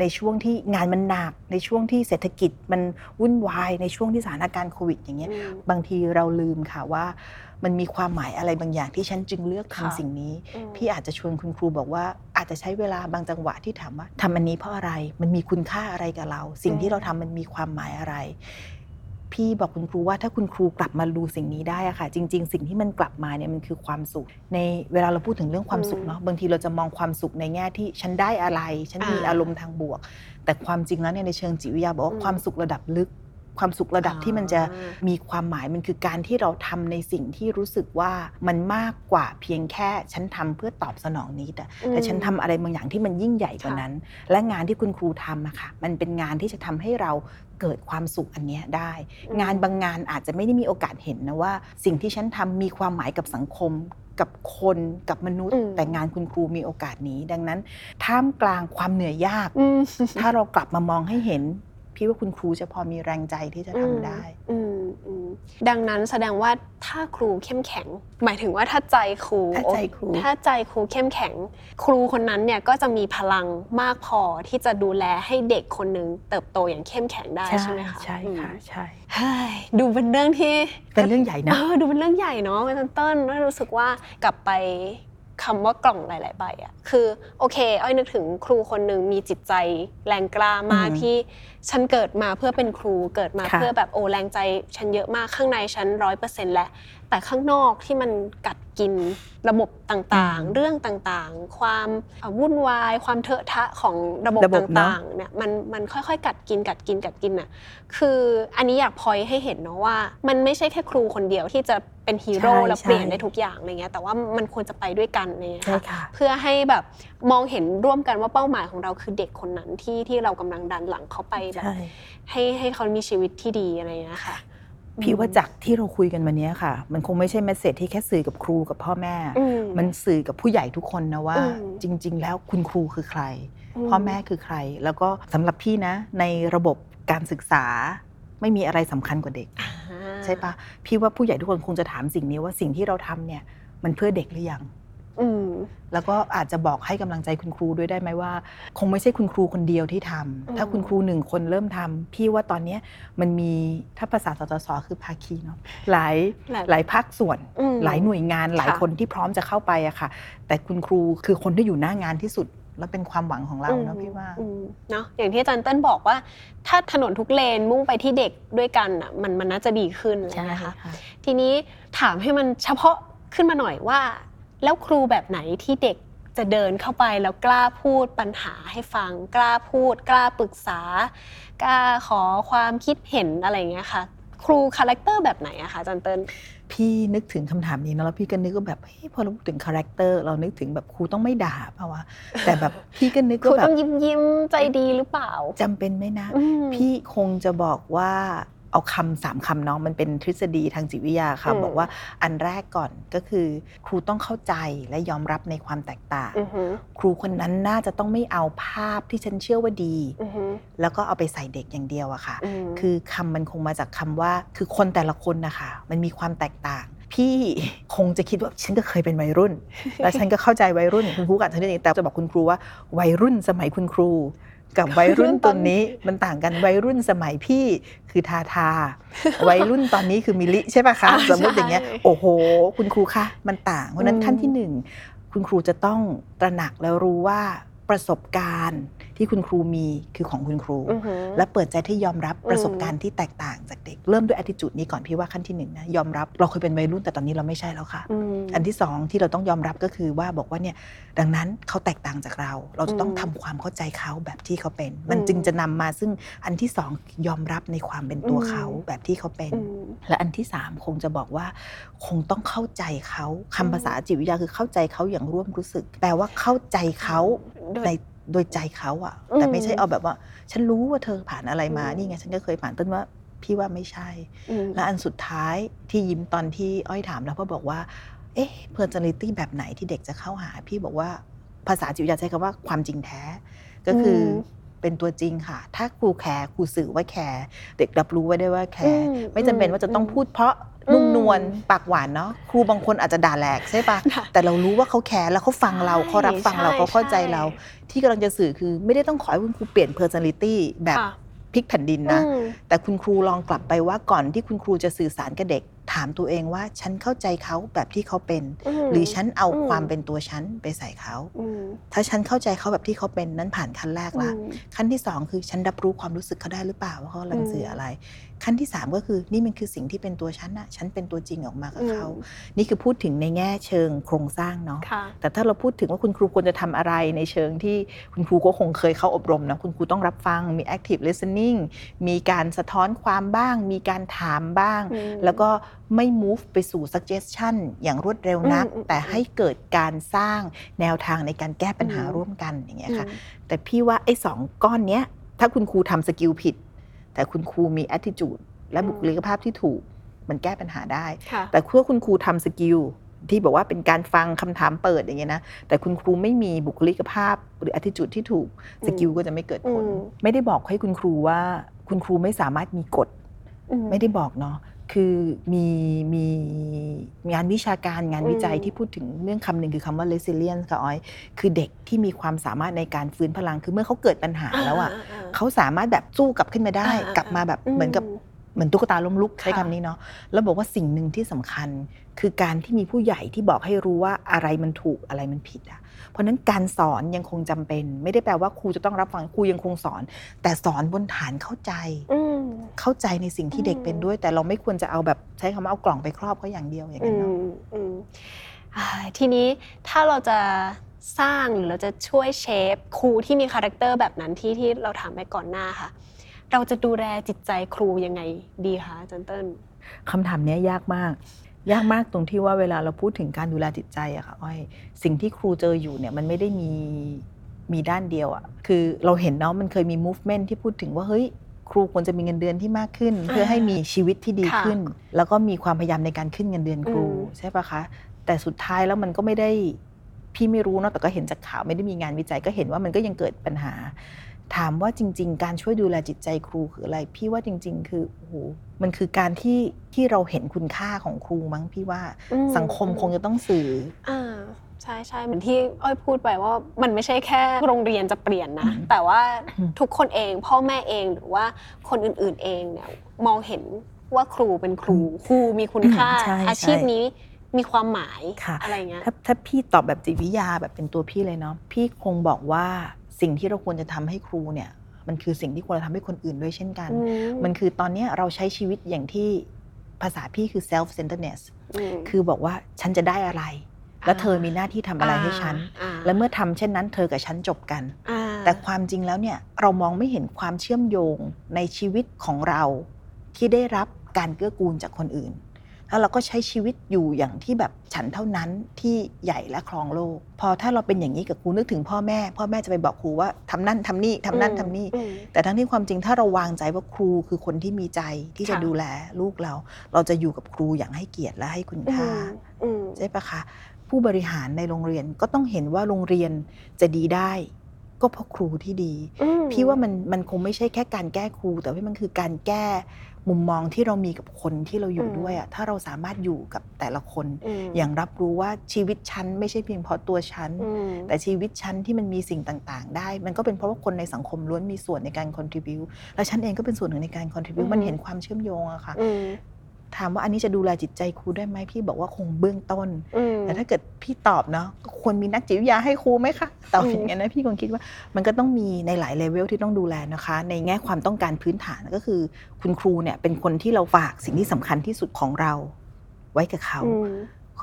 ในช่วงที่งานมันหนักในช่วงที่เศรษฐกิจมันวุ่นวายในช่วงที่สถานการณ์โควิดอย่างเงี้ยอืมบางทีเราลืมค่ะว่า มันมีความหมายอะไรบางอย่างที่ฉันจึงเลือกทำค่ะสิ่งนี้อืมพี่อาจจะชวนคุณครูบอกว่าอาจจะใช้เวลาบางจังหวะที่ถามว่าทำอันนี้เพราะอะไร มันมีคุณค่าอะไรกับเรา สิ่งที่เราทำมันมีความหมายอะไร พี่บอกคุณครูว่าถ้าคุณครูกลับมาดูสิ่งนี้ได้อะค่ะ จริง ๆ สิ่งที่มันกลับมาเนี่ยมันคือความสุข ในเวลาเราพูดถึงเรื่องความสุขเนาะบางทีเราจะมองความสุขในแง่ที่ฉันได้อะไร ฉันมีอ่าอารมณ์ทางบวก แต่ความจริงแล้วเนี่ยในเชิงจิตวิทยาบอกว่าอืมความสุขระดับลึก ความสุขระดับที่มันจะอ่ามีความหมายมันคือการที่เราทำในสิ่งที่รู้สึกว่ามันมากกว่าเพียงแค่ฉันทำเพื่อตอบสนองนี้แต่แต่ฉันทำอะไรบางอย่างที่มันยิ่งใหญ่กว่านั้น และงานที่คุณครูทำอะค่ะมันเป็นงานที่จะทำให้เราเกิดความสุขอันเนี้ยได้อืมงานบางงานอาจจะไม่ได้มีโอกาสเห็นนะว่า สิ่งที่ฉันทำมีความหมายกับสังคมกับคนกับมนุษย์อืมแต่งานคุณครูมีโอกาสนี้ ดังนั้น ท่ามกลางความเหนื่อยยากอืมถ้าเรากลับมามองให้เห็น พี่ว่าคุณครูจะพอมีแรงใจที่จะทำได้อืมอืมดังนั้นแสดงว่าถ้าครูเข้มแข็ง หมายถึงว่าถ้าใจครูถ้าใจครูถ้าใจครูเข้มแข็ง ครูคนนั้นเนี่ยก็จะมีพลังมากพอที่จะดูแลให้เด็กคนหนึ่งเติบโตอย่างเข้มแข็งได้ใช่ไหมคะใช่ค่ะอืมใช่เฮ้ยดูเป็นเรื่องที่เป็นเรื่องใหญ่นะเออดูเป็นเรื่องใหญ่เนาะเป็นต้นแล้วรู้สึกว่ากลับไป คำว่ากล่องหลาย ๆ ใบอะคือโอเค อ้อยนึกถึงครูคนหนึ่งมีจิตใจแรงกล้ามากอืมที่ฉันเกิดมาเพื่อเป็นครูเกิดมาค่ะเพื่อแบบโอแรงใจฉันเยอะมากข้างในฉันร้อยเปอร์เซ็นต์และ แต่ข้างนอกที่มันกัดกินระบบต่างๆ เรื่องต่างๆ ความเอ่อวุ่นวาย ความเถอะทะของระบบระบบเนอะ ต่างๆเนี่ยมันมันค่อยๆ กัดกินกัดกินกัดกินอะคืออันนี้อยากพอยให้เห็นเนาะว่า มันไม่ใช่แค่ครูคนเดียวที่จะเป็นฮีโร่ใช่แล้วเปลี่ยนใช่ ได้ทุกอย่างอะไรเงี้ยแต่ว่ามันควรจะไปด้วยกันอะไรเงี้ยใช่ค่ะ ค่ะ เพื่อให้แบบมองเห็นร่วมกันว่าเป้าหมายของเราคือเด็กคนนั้นที่ที่เรากำลังดันหลังเขาไปแบบ ใช่ ให้ให้เขามีชีวิตที่ดีอะไรเงี้ยค่ะ พี่ว่าจากที่เราคุยกันวันนี้ค่ะ มันคงไม่ใช่เมสเซจที่แค่สื่อกับครูกับพ่อแม่อืมมันสื่อกับผู้ใหญ่ทุกคนนะว่าอืมจริง ๆ แล้วคุณครูคือใครอืมพ่อแม่คือใคร แล้วก็สำหรับพี่นะ ในระบบการศึกษาไม่มีอะไรสำคัญกว่าเด็กอ่าใช่ปะพี่ว่าผู้ใหญ่ทุกคนคงจะถามสิ่งนี้ว่าสิ่งที่เราทำเนี่ยมันเพื่อเด็กหรือยังอืม แล้วก็อาจจะบอกให้กำลังใจคุณครูด้วยได้ไหมว่า คงไม่ใช่คุณครูคนเดียวที่ทำอืมถ้าคุณครูหนึ่งคนเริ่มทำพี่ว่าตอนเนี้ยมันมีถ้าภาษาสตสคือภาคีเนาะหลายหลายหลายภาคส่วนอืมหลายหน่วยงานหลายค่ะคนที่พร้อมจะเข้าไปอะค่ะ แต่คุณครูคือคนที่อยู่หน้างานที่สุดและเป็นความหวังของเราเนาะพี่ว่าอืมเนาะอย่างที่อาจารย์เติ้ลบอกว่า ถ้าถนนทุกเลนมุ่งไปที่เด็กด้วยกันอะมันมันน่าจะดีขึ้นอะไรใช่เลยนะคะค่ะทีนี้ถามให้มันเฉพาะขึ้นมาหน่อยว่า แล้วครูแบบไหนที่เด็กจะเดินเข้าไปแล้วกล้าพูดปัญหาให้ฟัง กล้าพูด กล้าปรึกษา กล้าขอความคิดเห็นอะไรอย่างเงี้ยค่ะ ครู character แบบไหนอะคะอาจารย์เติ้ลพี่นึกถึงคำถามนี้นะแล้วพี่ก็นึกว่าแบบเฮ้ยพอเราพูดถึง character เรานึกถึงแบบครูต้องไม่ด่าเปล่าวะแต่แบบพี่ก็นึกว่าแบบครูต้องยิ้มยิ้มๆใจดีหรือเปล่าจำเป็นไหมนะอืมพี่คงจะบอกว่า เอาคำสามคำเนาะมันเป็นทฤษฎีทางจิตวิทยาค่ะอืมบอกว่าอันแรกก่อนก็คือครูต้องเข้าใจและยอมรับในความแตกต่างอือหือครูคนนั้นน่าจะต้องไม่เอาภาพที่ฉันเชื่อว่าดีอือหือแล้วก็เอาไปใส่เด็กอย่างเดียวอะค่ะมคือคำมันคงมาจากคำว่าคือคนแต่ละคนนะคะมันมีความแตกต่างพี่คงจะคิดว่าฉันก็เคยเป็นวัยรุ่น แล้วฉันก็เข้าใจวัยรุ่นคุณครูกับฉันนี่แต่จะบอกคุณครูว่าวัยรุ่นสมัยคุณครู กับวัยรุ่นตอนนี้มันต่างกันวัยรุ่นสมัยพี่คือทาทา วัยรุ่นตอนนี้คือมิลิใช่ปะคะอ่าสมมติอย่างเงี้ยใช่โอ้โห คุณครูคะมันต่างเพราะฉะนั้นอืมขั้นที่หนึ่งคุณครูจะต้องตระหนักแล้วรู้ว่า ประสบการณ์ที่คุณครูมีคือของคุณครูอือหือและเปิดใจที่ยอมรับอืมประสบการณ์ที่แตกต่างจากเด็ก เริ่มด้วย attitude นี้ก่อนพี่ว่าขั้นที่หนึ่งนะยอมรับเราเคยเป็นวัยรุ่นแต่ตอนนี้เราไม่ใช่แล้วค่ะอืมอันที่สองที่เราต้องยอมรับก็คือว่าบอกว่าเนี่ยดังนั้นเขาแตกต่างจากเรา เราจะต้องอืมทำความเข้าใจเขาแบบที่เขาเป็น มันอืมจึงจะนำมาซึ่งอันที่สองยอมรับในความเป็นตัวอืมเขาแบบที่เขาเป็นอืมและอันที่สามคงจะบอกว่าคงต้องเข้าใจเขาอืมคำภาษาจิตวิทยาคือเข้าใจเขาอย่างร่วมรู้สึกแปลว่าเข้าใจเขา โดย ในโดยใจเขาอะอืมแต่ไม่ใช่เอาแบบว่า ฉันรู้ว่าเธอผ่านอะไรมาอืมนี่ไงฉันก็เคยผ่านต้นว่าพี่ว่าไม่ใช่ อืมและอันสุดท้ายที่ยิ้มตอนที่อ้อยถามแล้วพ่อบอกว่า เอ๊ะ personality แบบไหนที่เด็กจะเข้าหา พี่บอกว่าภาษาจิตวิทยาใช้คำว่าความจริงแท้ ก็คืออม เป็นตัวจริงค่ะ ถ้าครูแคร์ครูสื่อว่าแคร์เด็กรับรู้ไว้ได้ว่าแคร์อืมไม่จำเป็นว่าจะต้องพูดเพราะอืมนุ่มนวลปากหวานเนาะครูบางคนอาจจะด่าแหลกใช่ปะค่ะแต่เรารู้ว่าเขาแคร์แล้วเขาฟังเราใช่เขารับฟังเราใช่เขาเข้าใจใช่เรา ที่กำลังจะสื่อคือไม่ได้ต้องขอให้คุณครูเปลี่ยน personality แบบค่ะพลิกแผ่นดินนะอืมแต่คุณครูลองกลับไปว่าก่อนที่คุณครูจะสื่อสารกับเด็ก ถามตัวเองว่าฉันเข้าใจเขาแบบที่เขาเป็นมหรือฉันเอาอืมความเป็นตัวฉันไปใส่เขาอืมถ้าฉันเข้าใจเขาแบบที่เขาเป็นนั้นผ่านขั้นแรกละอืมขั้นที่สองคือฉันรับรู้ความรู้สึกเขาได้หรือเปล่าว่าเขากำลังอืมสื่ออะไรขั้นที่สามก็คือนี่มันคือสิ่งที่เป็นตัวฉันน่ะฉันเป็นตัวจริงออกมากับเขาอืมนี่คือพูดถึงในแง่เชิงโครงสร้างเนาะค่ะแต่ถ้าเราพูดถึงว่าคุณครูควรจะทำอะไรในเชิงที่คุณครูก็คงเคยเข้าอบรมนะคุณครูต้องรับฟังมี active listening มีการสะท้อนความบ้าง มีการถามบ้างอืมแล้วก็ไม่ move ไปสู่ suggestion อย่างรวดเร็วนักอืมอืมแต่ให้เกิดการสร้างแนวทางในการแก้ปัญหาอืมร่วมกันอย่างเงี้ยค่ะอืมแต่พี่ว่าไอ้สองก้อนเนี้ยถ้าคุณครูทำ skill ผิด แต่คุณครูมี attitude และบุคลิกภาพที่ถูกมันแก้ปัญหาได้ค่ะแต่เผื่อคุณครูทำ skill ที่บอกว่าเป็นการฟังคำถามเปิดอย่างเงี้ยนะ แต่คุณครูไม่มีบุคลิกภาพหรือ attitude ที่ถูก skill ก็จะไม่เกิดผลอืมไม่ได้บอกให้คุณครูว่า คุณครูไม่สามารถมีกฎอืไม่ได้บอกเนาะ คือมีมีมีงานวิชาการงานวิจัยอืมที่พูดถึงเรื่องคำหนึ่งคือคำว่า resilience ค่ะอ้อย คือเด็กที่มีความสามารถในการฟื้นพลัง คือเมื่อเขาเกิดปัญหาแล้วอะาเขาสามารถแบบสู้กลับขึ้นมาได้อ่าอ่ากลับมาแบบอืมเหมือนกับ เหมือนตุ๊กตาล้มลุกใช้ค่ะคำนี้เนาะแล้วบอกว่าสิ่งหนึ่งที่สำคัญ คือการที่มีผู้ใหญ่ที่บอกให้รู้ว่าอะไรมันถูกอะไรมันผิดอะเพราะฉะนั้นการสอนยังคงจำเป็น ไม่ได้แปลว่าครูจะต้องรับฟังครูยังคงสอน แต่สอนบนฐานเข้าใจอืมเข้าใจในสิ่งที่เด็กอืมเป็นด้วย แต่เราไม่ควรจะเอาแบบใช้คำว่าเอากล่องไปครอบเขาอย่างเดียวอย่างอืนั้นเนาะมอืมอ่าทีนี้ถ้าเราจะสร้างหรือเราจะช่วย shape ครูที่มี character แบบนั้นที่ที่เราถามไปก่อนหน้าค่ะ เราจะดูแลจิตใจครูยังไงดีคะอาจารย์เติ้ลคำถามเนี้ยยากมาก ยากมากตรงที่ว่าเวลาเราพูดถึงการดูแลจิตใจอะค่ะอ้อยสิ่งที่ครูเจออยู่เนี่ยมันไม่ได้มีมีด้านเดียวอะคือเราเห็นเนาะมันเคยมี movement ที่พูดถึงว่าเฮ้ยครูควรจะมีเงินเดือนที่มากขึ้น เพื่อให้มีชีวิตที่ดีขึ้นค่ะ แล้วก็มีความพยายามในการขึ้นเงินเดือนครูอืมใช่ปะคะ แต่สุดท้ายแล้วมันก็ไม่ได้พี่ไม่รู้เนาะแต่ก็เห็นจากข่าวไม่ได้มีงานวิจัยก็เห็นว่ามันก็ยังเกิดปัญหา ถามว่าจริง ๆ การช่วยดูแลจิตใจครูคืออะไร พี่ว่าจริง ๆ คือโอ้โหมันคือการที่ที่เราเห็นคุณค่าของครูมั้งพี่ว่าอืมสังคมคงจะต้องสื่ออ่าใช่ใช่เหมือนที่อ้อยพูดไปว่ามันไม่ใช่แค่โรงเรียนจะเปลี่ยนนะอืมแต่ว่าอืมทุกคนเองพ่อแม่เองหรือว่าคนอื่นๆเองเนี่ยมองเห็นว่าครูเป็นครู ครูมีคุณค่าใช่อาชีพใช่นี้มีความหมายค่ะอะไรเงี้ยถ้าถ้าพี่ตอบแบบจิตวิทยาแบบเป็นตัวพี่เลยเนาะพี่คงบอกว่า สิ่งที่เราควรจะทำให้ครูเนี่ย มันคือสิ่งที่ควรจะทำให้คนอื่นด้วยเช่นกันอืมมันคือตอนเนี้ยเราใช้ชีวิตอย่างที่ภาษาพี่คือ self centeredness มคือบอกว่าฉันจะได้อะไร แล้วเธอมีหน้าที่ทำอะไรให้ฉันอ่าและเมื่อทำเช่นนั้น เธอกับฉันจบกันอ่าแต่ความจริงแล้วเนี่ยเรามองไม่เห็นความเชื่อมโยงในชีวิตของเราที่ได้รับการเกื้อกูลจากคนอื่น แล้วเราก็ใช้ชีวิตอยู่อย่างที่แบบฉันเท่านั้นที่ใหญ่และครองโลก พอถ้าเราเป็นอย่างนี้กับครูนึกถึงพ่อแม่ พ่อแม่จะไปบอกครูว่าทำนั่นทำนี่ทำนั่นทำนี่อืมแต่ทั้งที่ความจริงถ้าเราวางใจว่าครูคือคนที่มีใจที่จะค่ะดูแลลูกเรา เราจะอยู่กับครูอย่างให้เกียรติและให้คุณค่าอืมใช่ปะคะผู้บริหารในโรงเรียนก็ต้องเห็นว่าโรงเรียนจะดีได้ ก็เพราะครูที่ดีอืมพี่ว่ามันมันคงไม่ใช่แค่การแก้ครู แต่ว่ามันคือการแก้ มุมมองที่เรามีกับคนที่เราอยู่ด้วยอะถ้าเราสามารถอยู่กับแต่ละคนมอย่างรับรู้ว่าชีวิตฉันไม่ใช่เพียงเพราะตัวฉันอืมแต่ชีวิตฉันที่มันมีสิ่งต่างๆ ได้ มันก็เป็นเพราะว่าคนในสังคมล้วนมีส่วนในการ contribu และฉันเองก็เป็นส่วนหนึ่งในการ contribu อืมมันเห็นความเชื่อมโยงอะค่ะอืม ถามว่าอันนี้จะดูแลจิตใจครูได้ไหมพี่บอกว่าคงเบื้องต้นอืมแต่ถ้าเกิดพี่ตอบเนาะก็ควรมีนักจิตวิทยาให้ครูไหมคะตอบอืมอย่างนี้ยนะพี่คงคิดว่ามันก็ต้องมีในหลายเลเวลที่ต้องดูแลนะคะ ในแง่ความต้องการพื้นฐานก็คือ คุณครูเนี่ยเป็นคนที่เราฝากสิ่งที่สำคัญที่สุดของเรา ไว้กับเขาอืม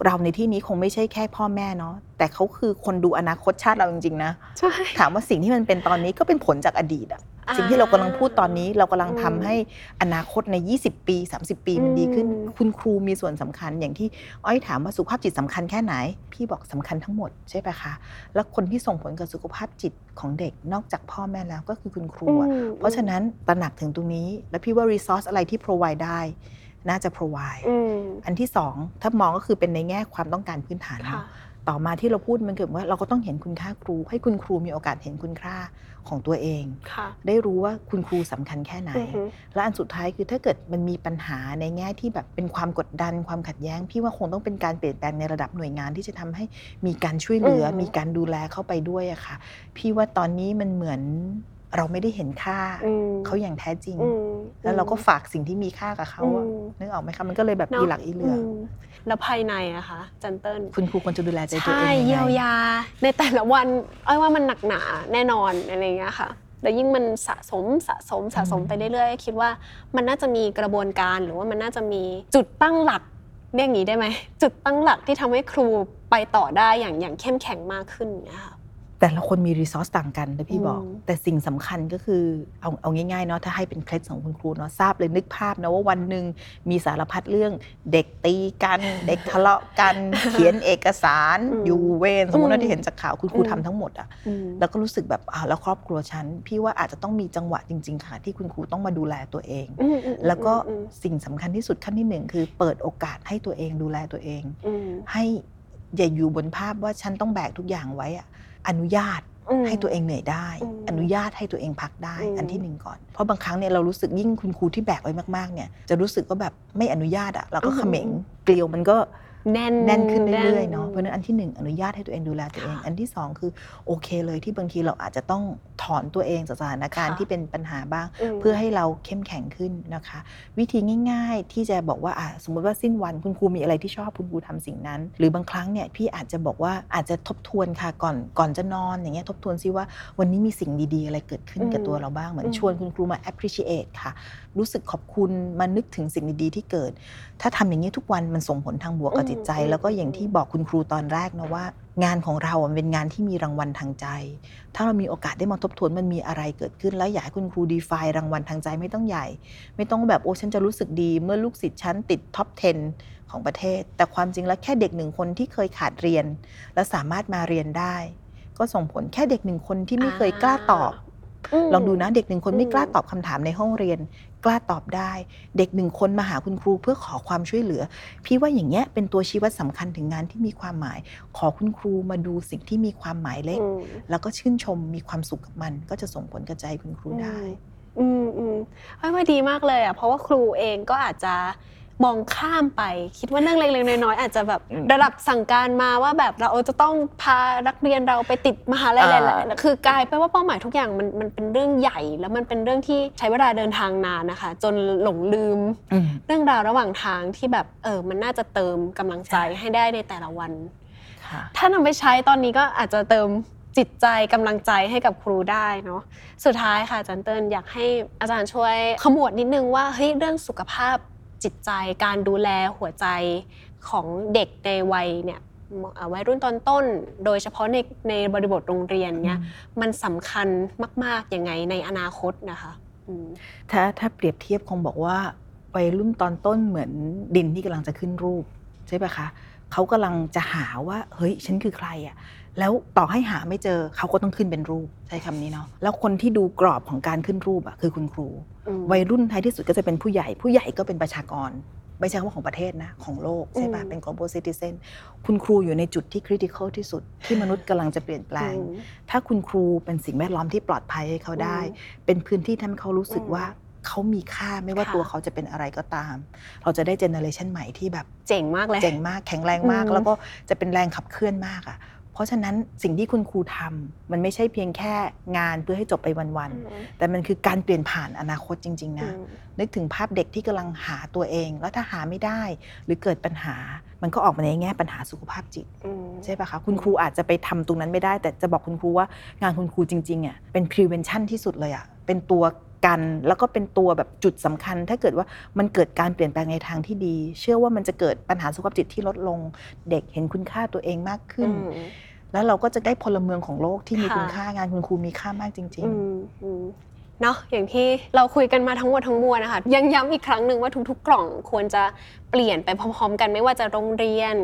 เราในที่นี้คงไม่ใช่แค่พ่อแม่เนาะแต่เขาคือคนดูอนาคตชาติเราจริงๆนะใช่ถามว่าสิ่งที่มันเป็นตอนนี้ก็เป็นผลจากอดีตอะอ่า สิ่งที่เรากำลังพูดตอนนี้เรากำลังทำอืมให้อนาคตใน 20 ปี 30 ปีมันดีขึ้นอืมคุณครูมีส่วนสำคัญอย่างที่อ้อยถามว่าสุขภาพจิตสำคัญแค่ไหน พี่บอกสำคัญทั้งหมดใช่ปะคะแล้วคนที่ส่งผลกับสุขภาพจิตของเด็กนอกจากพ่อแม่แล้วก็คือคุณครูอะอืมเพราะฉะนั้นตระหนักถึงตรงนี้ แล้วพี่ว่า resource อะไรที่ provide ได้น่าจะ provide อืมอันที่สองถ้ามองก็คือเป็นในแง่ความต้องการพื้นฐานค่ะเนาะ ต่อมาที่เราพูดมันเกิดว่าเราก็ต้องเห็นคุณค่าครู ให้คุณครูมีโอกาสเห็นคุณค่าของตัวเองค่ะได้รู้ว่าคุณครูสำคัญแค่ไหนอือฮึและอันสุดท้ายคือถ้าเกิดมันมีปัญหาในแง่ที่แบบเป็นความกดดันความขัดแย้ง พี่ว่าคงต้องเป็นการเปลี่ยนแปลงในระดับหน่วยงานที่จะทำให้มีการช่วยเหลืออือฮึมีการดูแลเข้าไปด้วยอะค่ะ พี่ว่าตอนนี้มันเหมือน เราไม่ได้เห็นค่าอืมเขาอย่างแท้จริงอืมแล้วเราก็ฝากสิ่งที่มีค่ากับเขาอะอืมนึกออกไหมคะมันก็เลยแบบเนอะอีหลักอีเหลืออมแล้วภายในอะคะจันเติ้ลคุณครูควรจะดูแลใจตัวเอใช่งงไงเยียวยา ในแต่ละวันอ้อยว่ามันหนักหนาแน่นอนอะไรเงี้ยค่ะแล้วยิ่งมันสะสมสะสมสะสมไปเรื่อยๆคิดว่ามันน่าจะมีกระบวนการหรือว่ามันน่าจะมีจุดตั้งหลักเรียกอย่างนี้ได้ไหมจุดตั้งหลักที่ทำให้ครูไปต่อได้อย่างอย่างเข้มแข็งมากขึ้นอย่างเงี้ยค่ะ แต่ละคนมีรีซอสต่างกันนะพี่บอกอืมแต่สิ่งสำคัญก็คือเอาเอาง่ายๆเนาะถ้าให้เป็นเคล็ดของคุณครูเนาะทราบเลยนึกภาพนะว่าวันหนึ่งมีสารพัดเรื่องเด็กตีกัน เด็กทะเลาะกันเขียนเอกสารอืมอยู่เวรสมมติอืว่ามที่เห็นจากข่าวคุณครูอืมทำทั้งหมดอะอืมแล้วก็รู้สึกแบบอ้าวแล้วครอบครัวฉันพี่ว่าอาจจะต้องมีจังหวะจริง ๆ ค่ะ ที่คุณครูต้องมาดูแลตัวเองอืมอืมแล้วก็อืมสิ่งสำคัญที่สุดขั้นที่หนึ่งคือ เปิดโอกาสให้ตัวเองดูแลตัวเองอืมให้อย่าอยู่บนภาพว่าฉันต้องแบกทุกอย่างไว้อะ อนุญาตอืมให้ตัวเองเหนื่อยได้อืมอนุญาตให้ตัวเองพักได้อืมอันที่หนึ่งก่อน เพราะบางครั้งเนี่ยเรารู้สึกยิ่งคุณครูที่แบกไว้มากๆเนี่ยจะรู้สึกว่าแบบไม่อนุญาตอะเราก็เขม็งเกลียวมันก็ แน่นแน่นขึ้นเรื่อยๆแเนาะเพราะฉะนั้นอันที่หนึ่งอนุญาตให้ตัวเองดูแลตัวเองค่ะอันที่สองคือโอเคเลยที่บางทีเราอาจจะต้องถอนตัวเองจากสถานการณ์ค่ะที่เป็นปัญหาบ้างมเพื่อให้เราเข้มแข็งขึ้นนะคะ วิธีง่าย ๆ ที่จะบอกว่าอะสมมติว่าสิ้นวันคุณครูมีอะไรที่ชอบคุณครูทำสิ่งนั้น หรือบางครั้งเนี่ยพี่อาจจะบอกว่าอาจจะทบทวนค่ะก่อนก่อนจะนอนอย่างเงี้ยทบทวนซิว่าวันนี้มีสิ่งดีๆ อะไรเกิดขึ้นกับอืมตัวเราบ้างเหมือนอืมชวนคุณครูมา appreciate ค่ะ รู้สึกขอบคุณมานึกถึงสิ่งดีๆที่เกิด ถ้าทำอย่างนี้ทุกวันมันส่งผลทางบวกกับจิตใจอืมแล้วก็อย่างที่บอกคุณครูตอนแรกนะว่า งานของเราอะมันเป็นงานที่มีรางวัลทางใจ ถ้าเรามีโอกาสได้มาทบทวนมันมีอะไรเกิดขึ้น แล้วอยากให้คุณครูดีไฟรางวัลทางใจไม่ต้องใหญ่ ไม่ต้องแบบโอ้ฉันจะรู้สึกดี เมื่อลูกศิษย์ฉันติดท็อป 10 ของประเทศ แต่ความจริงแล้วแค่เด็กหนึ่งคนที่เคยขาดเรียน และสามารถมาเรียนได้ ก็ส่งผลแค่เด็กหนึ่งคนที่ไม่เคยกล้าตอบมลองดูนะเด็กหนึ่งคนอืมไม่กล้าตอบคำถามในห้องเรียน กล้าตอบได้ เด็กหนึ่งคนมาหาคุณครูเพื่อขอความช่วยเหลือ พี่ว่าอย่างเงี้ยเป็นตัวชี้วัดสำคัญถึงงานที่มีความหมาย ขอคุณครูมาดูสิ่งที่มีความหมายเล็กอืมแล้วก็ชื่นชมมีความสุขกับมัน ก็จะส่งผลกระจายคุณครูได้ อืมอืมเอ้ยว่าดีมากเลยอะเพราะว่าครูเองก็อาจจะ มองข้ามไป คิดว่าเรื่องเล็กๆน้อยๆอาจจะแบบอืมระดับสั่งการมาว่าแบบเราจะต้องพานักเรียนเราไปติดมหาลัยอ่าหลายๆคือกลายไปนว่าเป้าหมายทุกอย่างมันมันเป็นเรื่องใหญ่ แล้วมันเป็นเรื่องที่ใช้เวลาเดินทางนานนะคะ จนหลงลืมอืมเรื่องราวระหว่างทางที่แบบเออมันน่าจะเติมกำลังใจใช่ให้ได้ในแต่ละวันค่ะถ้านำไปใช้ตอนนี้ก็อาจจะเติมจิตใจกำลังใจให้กับครูได้เนาะสุดท้ายค่ะอาจารย์เติ้ลอยากให้อาจารย์ช่วยขมวดนิดนึงว่าเฮ้ยเรื่องสุขภาพ จิตใจการดูแลหัวใจของเด็กในวัยเนี่ยเอ่อวัยรุ่นตอนต้น โดยเฉพาะในในบริบทโรงเรียนเนี่ยมันสำคัญมากๆยังไงในอนาคตนะคะอืมถ้าถ้าเปรียบเทียบคงบอกว่าวัยรุ่นตอนต้นเหมือนดินที่กำลังจะขึ้นรูปใช่ปะคะเขากำลังจะหาว่าเฮ้ยฉันคือใครอะ แล้วต่อให้หาไม่เจอเขาก็ต้องขึ้นเป็นรูปใช้คำนี้เนาะแล้วคนที่ดูกรอบของการขึ้นรูปอะคือคุณครูอืมวัยรุ่นท้ายที่สุดก็จะเป็นผู้ใหญ่ ผู้ใหญ่ก็เป็นประชากร ไม่ใช่แค่ว่าของประเทศนะ ของโลกใช่ปะอืมเป็น global citizen คุณครูอยู่ในจุดที่ critical ที่สุด ที่มนุษย์กำลังจะเปลี่ยนแปลงอืมถ้าคุณครูเป็นสิ่งแวดล้อมที่ปลอดภัยให้เขาได้อืมเป็นพื้นที่ทำให้เขารู้สึกอืมว่าเขามีค่าไม่ว่าค่ะตัวเขาจะเป็นอะไรก็ตาม เราจะได้เจเนอเรชันใหม่ที่แบบ เจ๋งมากเลย เจ๋งมากแข็งแรงมากอืมแล้วก็จะเป็นแรงขับเคลื่อนมากอะ เพราะฉะนั้นสิ่งที่คุณครูทำมันไม่ใช่เพียงแค่งานเพื่อให้จบไปวันอืมๆแต่มันคือการเปลี่ยนผ่านอนาคตจริง ๆ นะอืมนึกถึงภาพเด็กที่กำลังหาตัวเอง แล้วถ้าหาไม่ได้ หรือเกิดปัญหา มันก็ออกมาในแง่ปัญหาสุขภาพจิตอืมใช่ปะคะคุณครูอาจจะไปทำตรงนั้นไม่ได้ แต่จะบอกคุณครูว่างานคุณครูจริงๆอะเป็น prevention ที่สุดเลยอะเป็นตัว กัน แล้วก็เป็นตัวแบบจุดสำคัญ ถ้าเกิดว่ามันเกิดการเปลี่ยนแปลงในทางที่ดี เชื่อว่ามันจะเกิดปัญหาสุขภาพจิตที่ลดลง เด็กเห็นคุณค่าตัวเองมากขึ้นอืมแล้วเราก็จะได้พลเมืองของโลกที่มีค่ะคุณค่างานคุณครูมีค่ามากจริงอืมอืมเนาะอย่างที่เราคุยกันมาทั้งหมดทั้งมวลนะคะยังย้ำอีกครั้งหนึ่งว่าทุกๆ กล่องควรจะเปลี่ยนไปพร้อมๆ กันไม่ว่าจะโรงเรียน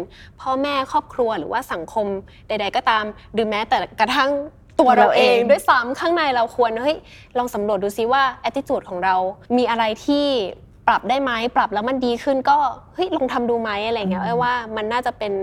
พ่อแม่ครอบครัวหรือว่าสังคมใด ๆ ก็ตาม หรือแม้แต่กระทั่ง ตัวเราเองด้วยซ้ำข้างในเราควรเฮ้ยลองสำรวจดูซิว่า attitude ของเรา มีอะไรที่ปรับได้ไหมปรับแล้วมันดีขึ้นก็เฮ้ยลองทำดูไหมอะไรเงี้ยอืมเอ้ยว่ามันน่าจะเป็น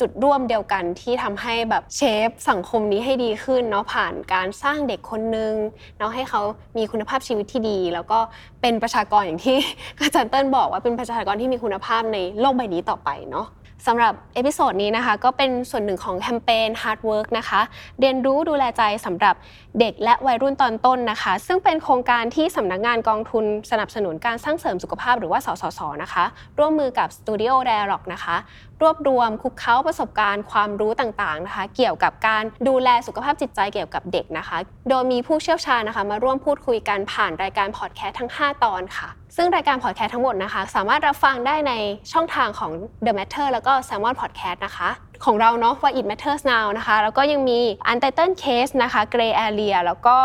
จุดร่วมเดียวกันที่ทำให้แบบ shape สังคมนี้ให้ดีขึ้นเนาะผ่านการสร้างเด็กคนนึงเนาะให้เขามีคุณภาพชีวิตที่ดี แล้วก็เป็นประชากรอย่างที่อาจารย์เติ้ลบอกว่าเป็นประชากรที่มีคุณภาพในโลกใบนี้ต่อไปเนาะ สำหรับ episode นี้นะคะก็เป็นส่วนหนึ่งของแคมเปญ Heart Work นะคะ เรียนรู้ดูแลใจสำหรับเด็กและวัยรุ่นตอนต้นนะคะ ซึ่งเป็นโครงการที่สำนักงานกองทุนสนับสนุนการสร้างเสริมสุขภาพหรือว่าสสสนะคะ ร่วมมือกับ Studio Dialog นะคะรวบรวมคุกเค้าประสบการณ์ความรู้ต่างๆนะคะ เกี่ยวกับการดูแลสุขภาพจิตใจเกี่ยวกับเด็กนะคะ โดยมีผู้เชี่ยวชาญนะคะ มาร่วมพูดคุยกันผ่านรายการพอดแคสต์ทั้ง 5 ตอนค่ะ ซึ่งรายการพอดแคสต์ทั้งหมดนะคะ สามารถรับฟังได้ในช่องทางของ The Matter แล้วก็ Salmon Podcast นะคะของเราเนาะว่า It Matters Now นะคะ แล้วก็ยังมี Untitled Case นะคะ Gray Area แล้วก็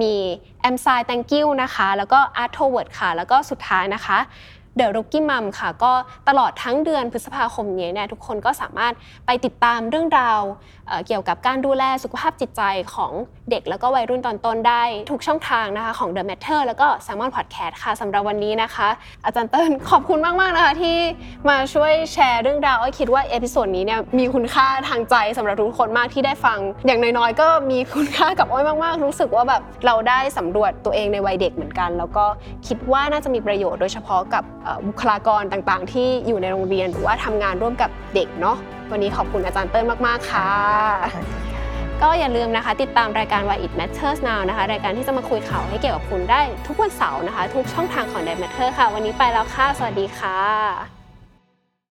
มี a m s i Thank You นะคะ แล้วก็ Art Toward ค่ะ แล้วก็สุดท้ายนะคะ The Rookie Mom ค่ะ ก็ตลอดทั้งเดือนพฤษภาคมนี้เนี่ยทุกคนก็สามารถไปติดตามเรื่องราวเกี่ยวกับการดูแลสุขภาพจิตใจของเด็กแล้วก็วัยรุ่นตอนต้นได้ ทุกช่องทางนะคะของ The Matter แล้วก็ Salmon Podcast ค่ะสำหรับวันนี้นะคะ อาจารย์เติ้ลขอบคุณมาก ๆ นะคะที่มาช่วยแชร์เรื่องราวอ้อยคิดว่าเอพิโซดนี้เนี่ยมีคุณค่าทางใจสำหรับทุกคนมากที่ได้ฟัง อย่างน้อยๆก็มีคุณค่ากับอ้อยมากๆ รู้สึกว่าแบบเราได้สำรวจตัวเองในวัยเด็กเหมือนกัน แล้วก็คิดว่าน่าจะมีประโยชน์โดยเฉพาะกับบุคลากรต่างๆ ที่อยู่ในโรงเรียนหรือว่าทำงานร่วมกับเด็กเนาะวันนี้ขอบคุณอาจารย์เติ้ลมาก ๆ ค่ะ ก็อย่าลืมนะคะ ติดตามรายการ Why It Matters Now นะคะ รายการที่จะมาคุยข่าวให้เกี่ยวกับคุณได้ทุกวันเสาร์นะคะ ทุกช่องทางของ The Matter ค่ะ วันนี้ไปแล้วค่ะ สวัสดีค่ะ